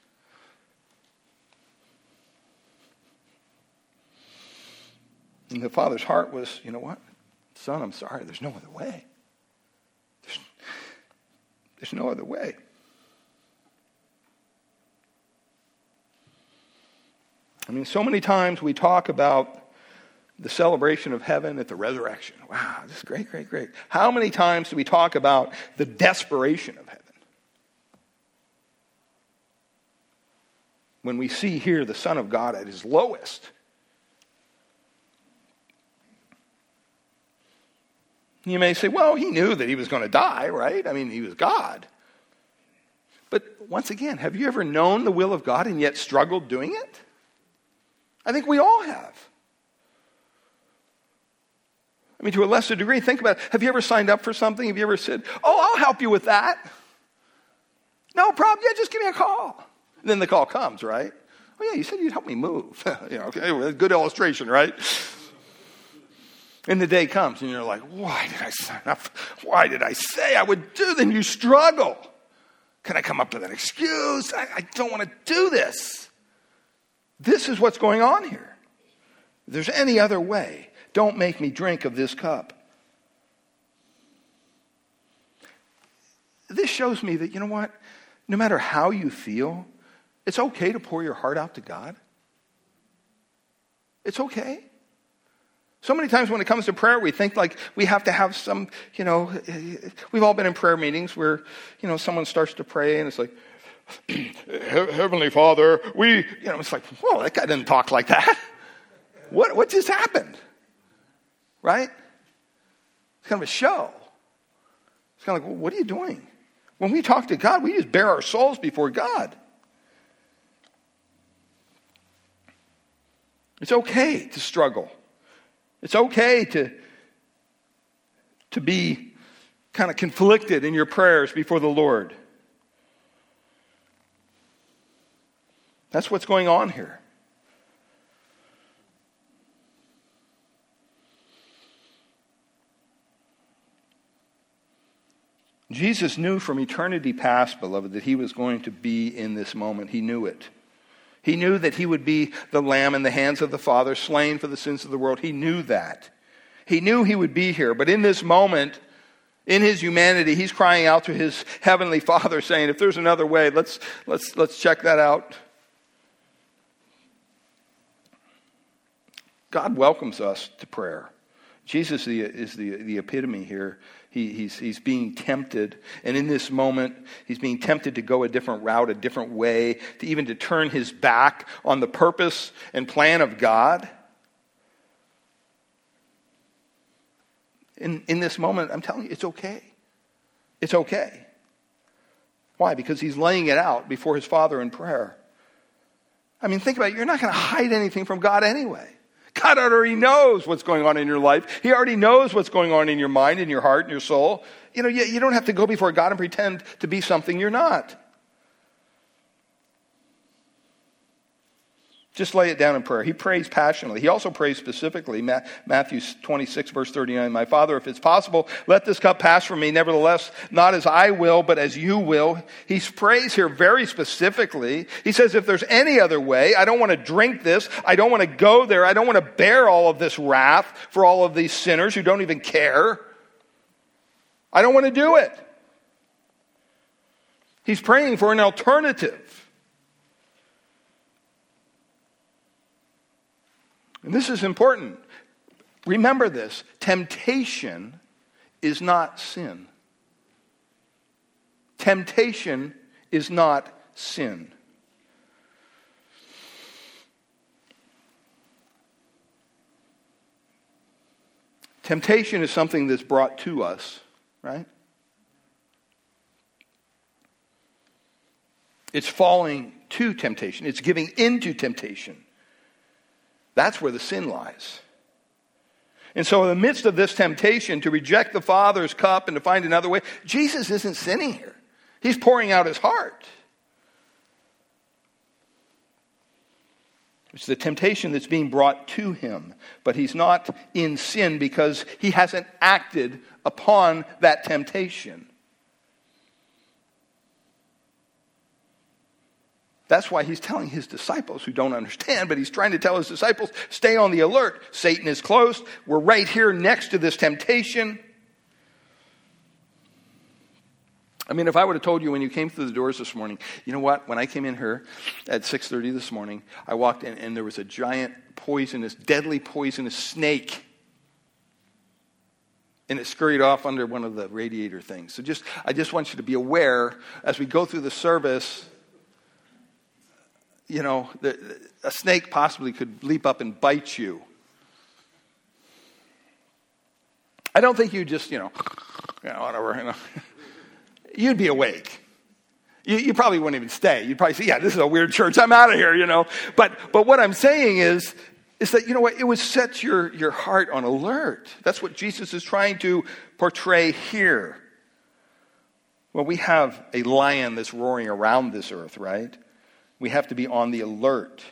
And the father's heart was, you know what? Son, I'm sorry, there's no other way. There's, there's no other way. I mean, so many times we talk about the celebration of heaven at the resurrection. Wow, this is great, great, great. How many times do we talk about the desperation of heaven? When we see here the Son of God at his lowest. You may say, well, he knew that he was going to die, right? I mean, he was God. But once again, have you ever known the will of God and yet struggled doing it? I think we all have. I mean, to a lesser degree, think about it. Have you ever signed up for something? Have you ever said, Oh, I'll help you with that? No problem. Yeah, just give me a call. And then the call comes, right? Oh, yeah, you said you'd help me move. know, okay, good illustration, right? And the day comes and you're like, why did I sign up? Why did I say I would do? Then you struggle. Can I come up with an excuse? I, I don't want to do this. This is what's going on here. If there's any other way, don't make me drink of this cup. This shows me that, you know what? No matter how you feel, it's okay to pour your heart out to God. It's okay. So many times when it comes to prayer, we think like we have to have some, you know, we've all been in prayer meetings where, you know, someone starts to pray and it's like, Heavenly Father, we, you know, it's like, whoa, that guy didn't talk like that. What, what just happened? Right? It's kind of a show. It's kind of like, well, what are you doing? When we talk to God, we just bare our souls before God. It's okay to struggle. It's okay to, to be kind of conflicted in your prayers before the Lord. That's what's going on here. Jesus knew from eternity past, beloved, that he was going to be in this moment. He knew it. He knew that he would be the lamb in the hands of the Father, slain for the sins of the world. He knew that. He knew he would be here. But in this moment, in his humanity, he's crying out to his heavenly Father, saying, If there's another way, let's, let's, let's check that out. God welcomes us to prayer. Jesus is the, the epitome here he, he's, he's being tempted. And in this moment, he's being tempted to go a different route, a different way, to even to turn his back on the purpose and plan of God. In, in this moment, I'm telling you, it's okay. It's okay. Why? Because he's laying it out before his Father in prayer. I mean, think about it. You're not going to hide anything from God anyway. God already knows what's going on in your life. He already knows what's going on in your mind, in your heart, in your soul. You know, you, you don't have to go before God and pretend to be something you're not. Just lay it down in prayer. He prays passionately. He also prays specifically. Matthew 26, verse 39. My Father, if it's possible, let this cup pass from me. Nevertheless, not as I will, but as you will. He prays here very specifically. He says, if there's any other way, I don't want to drink this. I don't want to go there. I don't want to bear all of this wrath for all of these sinners who don't even care. I don't want to do it. He's praying for an alternative. And this is important. Remember this temptation is not sin. Temptation is not sin. Temptation is something that's brought to us, right? It's falling to temptation, it's giving into temptation. That's where the sin lies. And so, in the midst of this temptation to reject the Father's cup and to find another way, Jesus isn't sinning here. He's pouring out his heart. It's the temptation that's being brought to him, but he's not in sin because he hasn't acted upon that temptation. That's why he's telling his disciples who don't understand, but he's trying to tell his disciples stay on the alert. Satan is close. We're right here next to this temptation. I mean, if I would have told you when you came through the doors this morning, you know what? When I came in here at 6:30 this morning, I walked in and there was a giant poisonous, deadly poisonous snake. And it scurried off under one of the radiator things. So just I just want you to be aware as we go through the service you know, the, a snake possibly could leap up and bite you. I don't think you'd just, you know, you know, whatever, you know. You'd be awake. You, you, probably wouldn't even stay. You'd probably say, yeah, this is a weird church. I'm out of here, you know. But, but what I'm saying is, is that, you know what, it would set your, your heart on alert. That's what Jesus is trying to portray here. Well, we have a lion that's roaring around this earth, right? We have to be on the alert.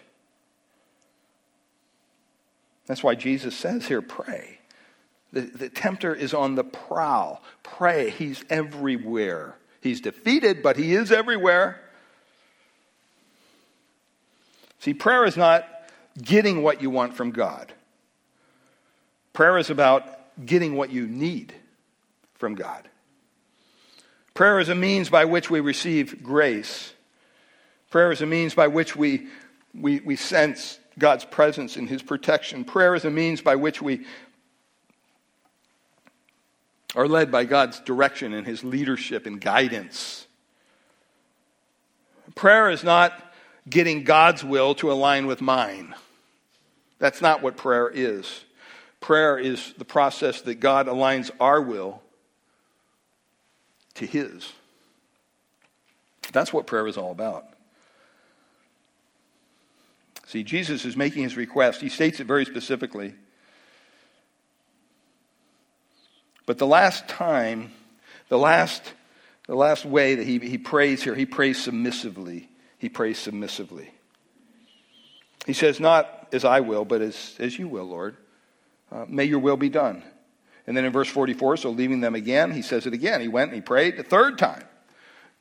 That's why Jesus says here, pray. The, the tempter is on the prowl. Pray. He's everywhere. He's defeated, but he is everywhere. See, prayer is not getting what you want from God. Prayer is about getting what you need from God. Prayer is a means by which we receive grace. Prayer is a means by which we, we, we sense God's presence and His protection. Prayer is a means by which we are led by God's direction and His leadership and guidance. Prayer is not getting God's will to align with mine. That's not what prayer is. Prayer is the process that God aligns our will to His. That's what prayer is all about. See, Jesus is making his request. He states it very specifically. But the last time, the last, the last way that he, he prays here, he prays submissively. He prays submissively. He says, Not as I will, but as, as you will, Lord. Uh, may your will be done. And then in verse 44, so leaving them again, he says it again. He went and he prayed the third time,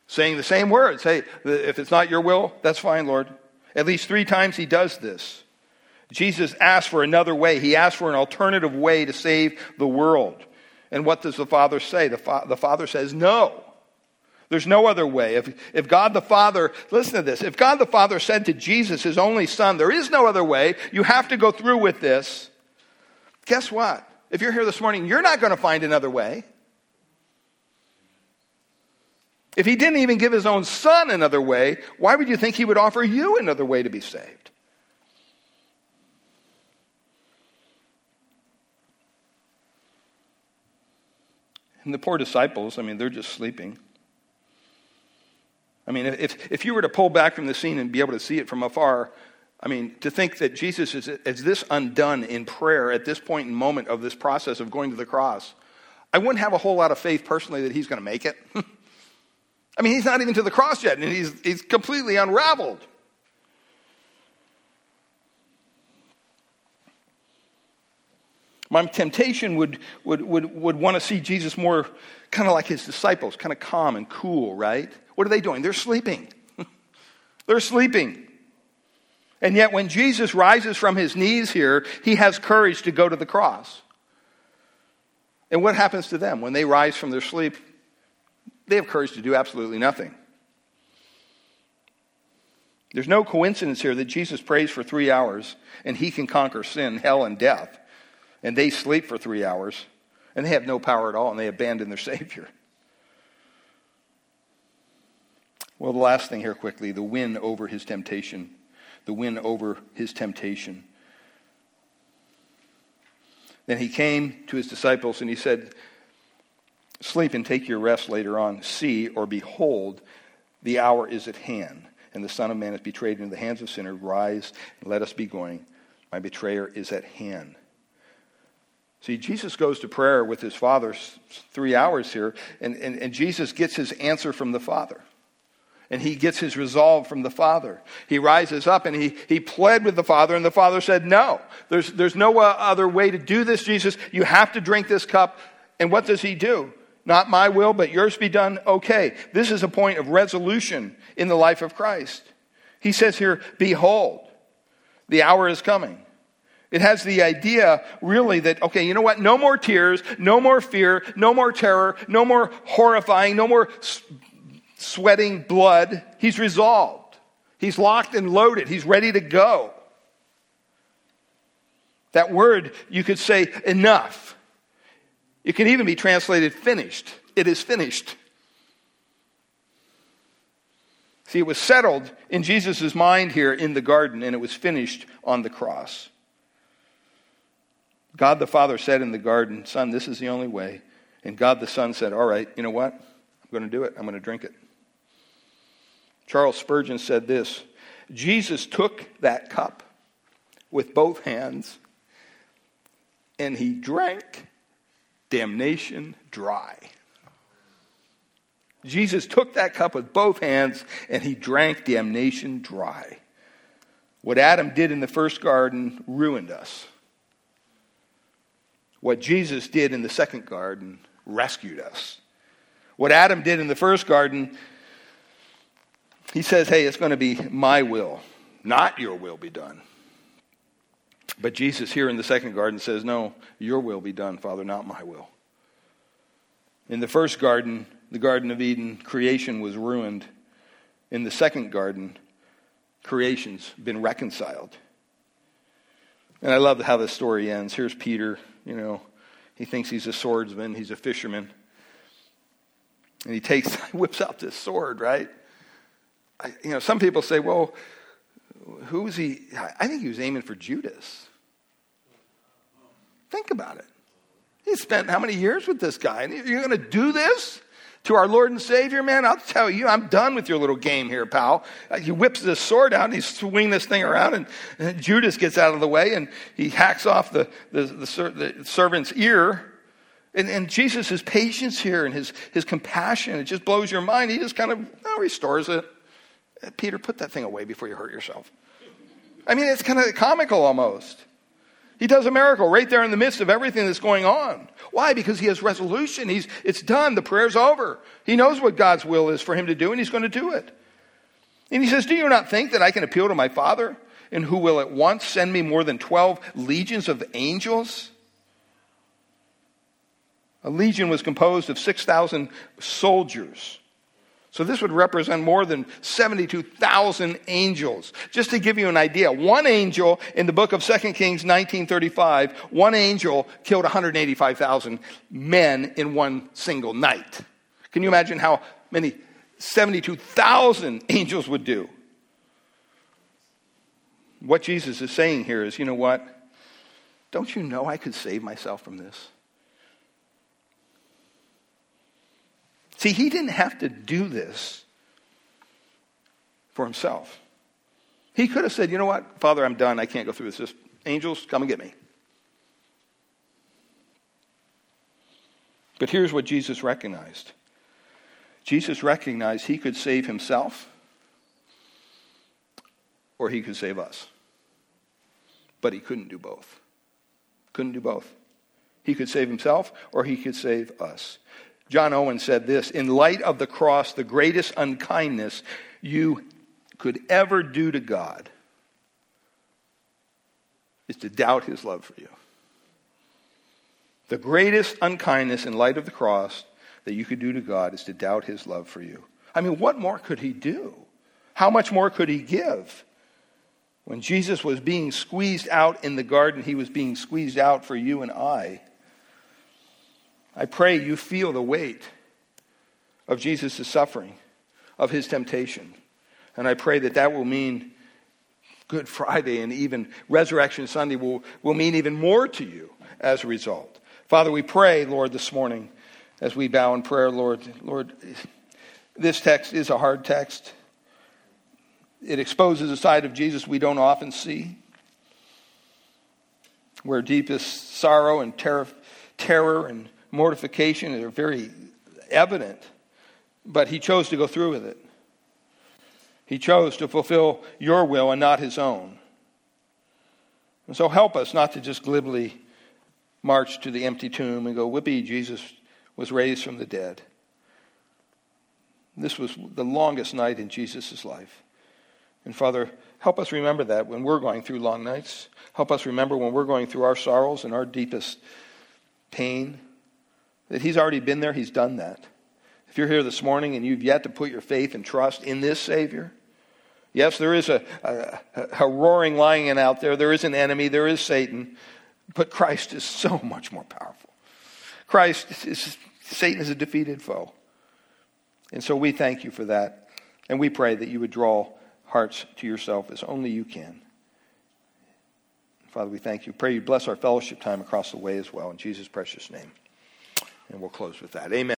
saying the same words. Hey, if it's not your will, that's fine, Lord. At least three times he does this. Jesus asked for another way. He asked for an alternative way to save the world. And what does the Father say? The, fa- the Father says, No. There's no other way. If, if God the Father, listen to this, if God the Father said to Jesus, his only Son, there is no other way, you have to go through with this, guess what? If you're here this morning, you're not going to find another way. If he didn't even give his own son another way, why would you think he would offer you another way to be saved? And the poor disciples, I mean, they're just sleeping. I mean, if, if you were to pull back from the scene and be able to see it from afar, I mean, to think that Jesus is, is this undone in prayer at this point and moment of this process of going to the cross, I wouldn't have a whole lot of faith personally that he's going to make it. I mean, he's not even to the cross yet, and he's, he's completely unraveled. My temptation would, would, would, would want to see Jesus more kind of like his disciples, kind of calm and cool, right? What are they doing? They're sleeping. They're sleeping. And yet, when Jesus rises from his knees here, he has courage to go to the cross. And what happens to them? When they rise from their sleep, they have courage to do absolutely nothing. There's no coincidence here that Jesus prays for three hours and he can conquer sin, hell, and death. And they sleep for three hours and they have no power at all and they abandon their Savior. Well, the last thing here quickly the win over his temptation the win over his temptation. Then he came to his disciples and he said, Sleep and take your rest later on. See or behold, the hour is at hand, and the Son of Man is betrayed into the hands of sinners. Rise and let us be going. My betrayer is at hand. See, Jesus goes to prayer with his Father three hours here, and, and, and Jesus gets his answer from the Father and he gets his resolve from the Father. He rises up and he, he pled with the Father, and the Father said, No, there's, there's no uh, other way to do this, Jesus. You have to drink this cup. And what does he do? Not my will, but yours be done. Okay. This is a point of resolution in the life of Christ. He says here, Behold, the hour is coming. It has the idea, really, that, okay, you know what? No more tears, no more fear, no more terror, no more horrifying, no more sweating blood. He's resolved. He's locked and loaded. He's ready to go. That word, you could say enough. It can even be translated finished. It is finished. See, it was settled in Jesus' mind here in the garden, and it was finished on the cross. God the Father said in the garden, Son, this is the only way. And God the Son said, All right, you know what? I'm going to do it. I'm going to drink it. Charles Spurgeon said this Jesus took that cup with both hands and he drank damnation dry. Jesus took that cup with both hands and he drank damnation dry. What Adam did in the first garden ruined us. What Jesus did in the second garden rescued us. What Adam did in the first garden, he says, hey, it's going to be my will, not your will be done. But Jesus here in the second garden says, no, your will be done, Father, not my will. In the first garden, the Garden of Eden, creation was ruined. In the second garden, creation's been reconciled. And I love how the story ends. Here's Peter, you know, he thinks he's a swordsman, he's a fisherman. And he takes, whips out this sword, right? I, you know, some people say, well, who was he? I think he was aiming for Judas. Think about it. He spent how many years with this guy? And you're going to do this? to our Lord and Savior, man, I'll tell you, I'm done with your little game here, pal. Uh, he whips this sword out and he's swinging this thing around, and, and Judas gets out of the way and he hacks off the, the, the, the servant's ear. And, and Jesus' patience here and his, his compassion, it just blows your mind. He just kind of oh, restores it. Peter, put that thing away before you hurt yourself. I mean, it's kind of comical almost. He does a miracle right there in the midst of everything that's going on. Why? Because he has resolution. He's, it's done. The prayer's over. He knows what God's will is for him to do, and he's going to do it. And he says, Do you not think that I can appeal to my Father, and who will at once send me more than 12 legions of angels? A legion was composed of 6,000 soldiers. So this would represent more than 72,000 angels. Just to give you an idea, one angel in the book of 2 Kings 1935, one angel killed 185,000 men in one single night. Can you imagine how many 72,000 angels would do? What Jesus is saying here is, you know what? Don't you know I could save myself from this? See, he didn't have to do this for himself. He could have said, You know what, Father, I'm done. I can't go through this. Just angels, come and get me. But here's what Jesus recognized Jesus recognized he could save himself or he could save us. But he couldn't do both. Couldn't do both. He could save himself or he could save us. John Owen said this In light of the cross, the greatest unkindness you could ever do to God is to doubt his love for you. The greatest unkindness in light of the cross that you could do to God is to doubt his love for you. I mean, what more could he do? How much more could he give? When Jesus was being squeezed out in the garden, he was being squeezed out for you and I. I pray you feel the weight of Jesus' suffering, of his temptation. And I pray that that will mean Good Friday and even Resurrection Sunday will, will mean even more to you as a result. Father, we pray, Lord, this morning as we bow in prayer, Lord, Lord, this text is a hard text. It exposes a side of Jesus we don't often see, where deepest sorrow and terror, terror and mortification are very evident, but he chose to go through with it. He chose to fulfill your will and not his own. And so help us not to just glibly march to the empty tomb and go, Whippy, Jesus was raised from the dead. This was the longest night in Jesus' life. And Father, help us remember that when we're going through long nights. Help us remember when we're going through our sorrows and our deepest pain that He's already been there, He's done that. If you're here this morning and you've yet to put your faith and trust in this Savior, yes, there is a, a, a roaring lion out there, there is an enemy, there is Satan, but Christ is so much more powerful. Christ is, Satan is a defeated foe. And so we thank you for that. And we pray that you would draw hearts to yourself as only you can. Father, we thank you. Pray you bless our fellowship time across the way as well. In Jesus' precious name. And we'll close with that. Amen.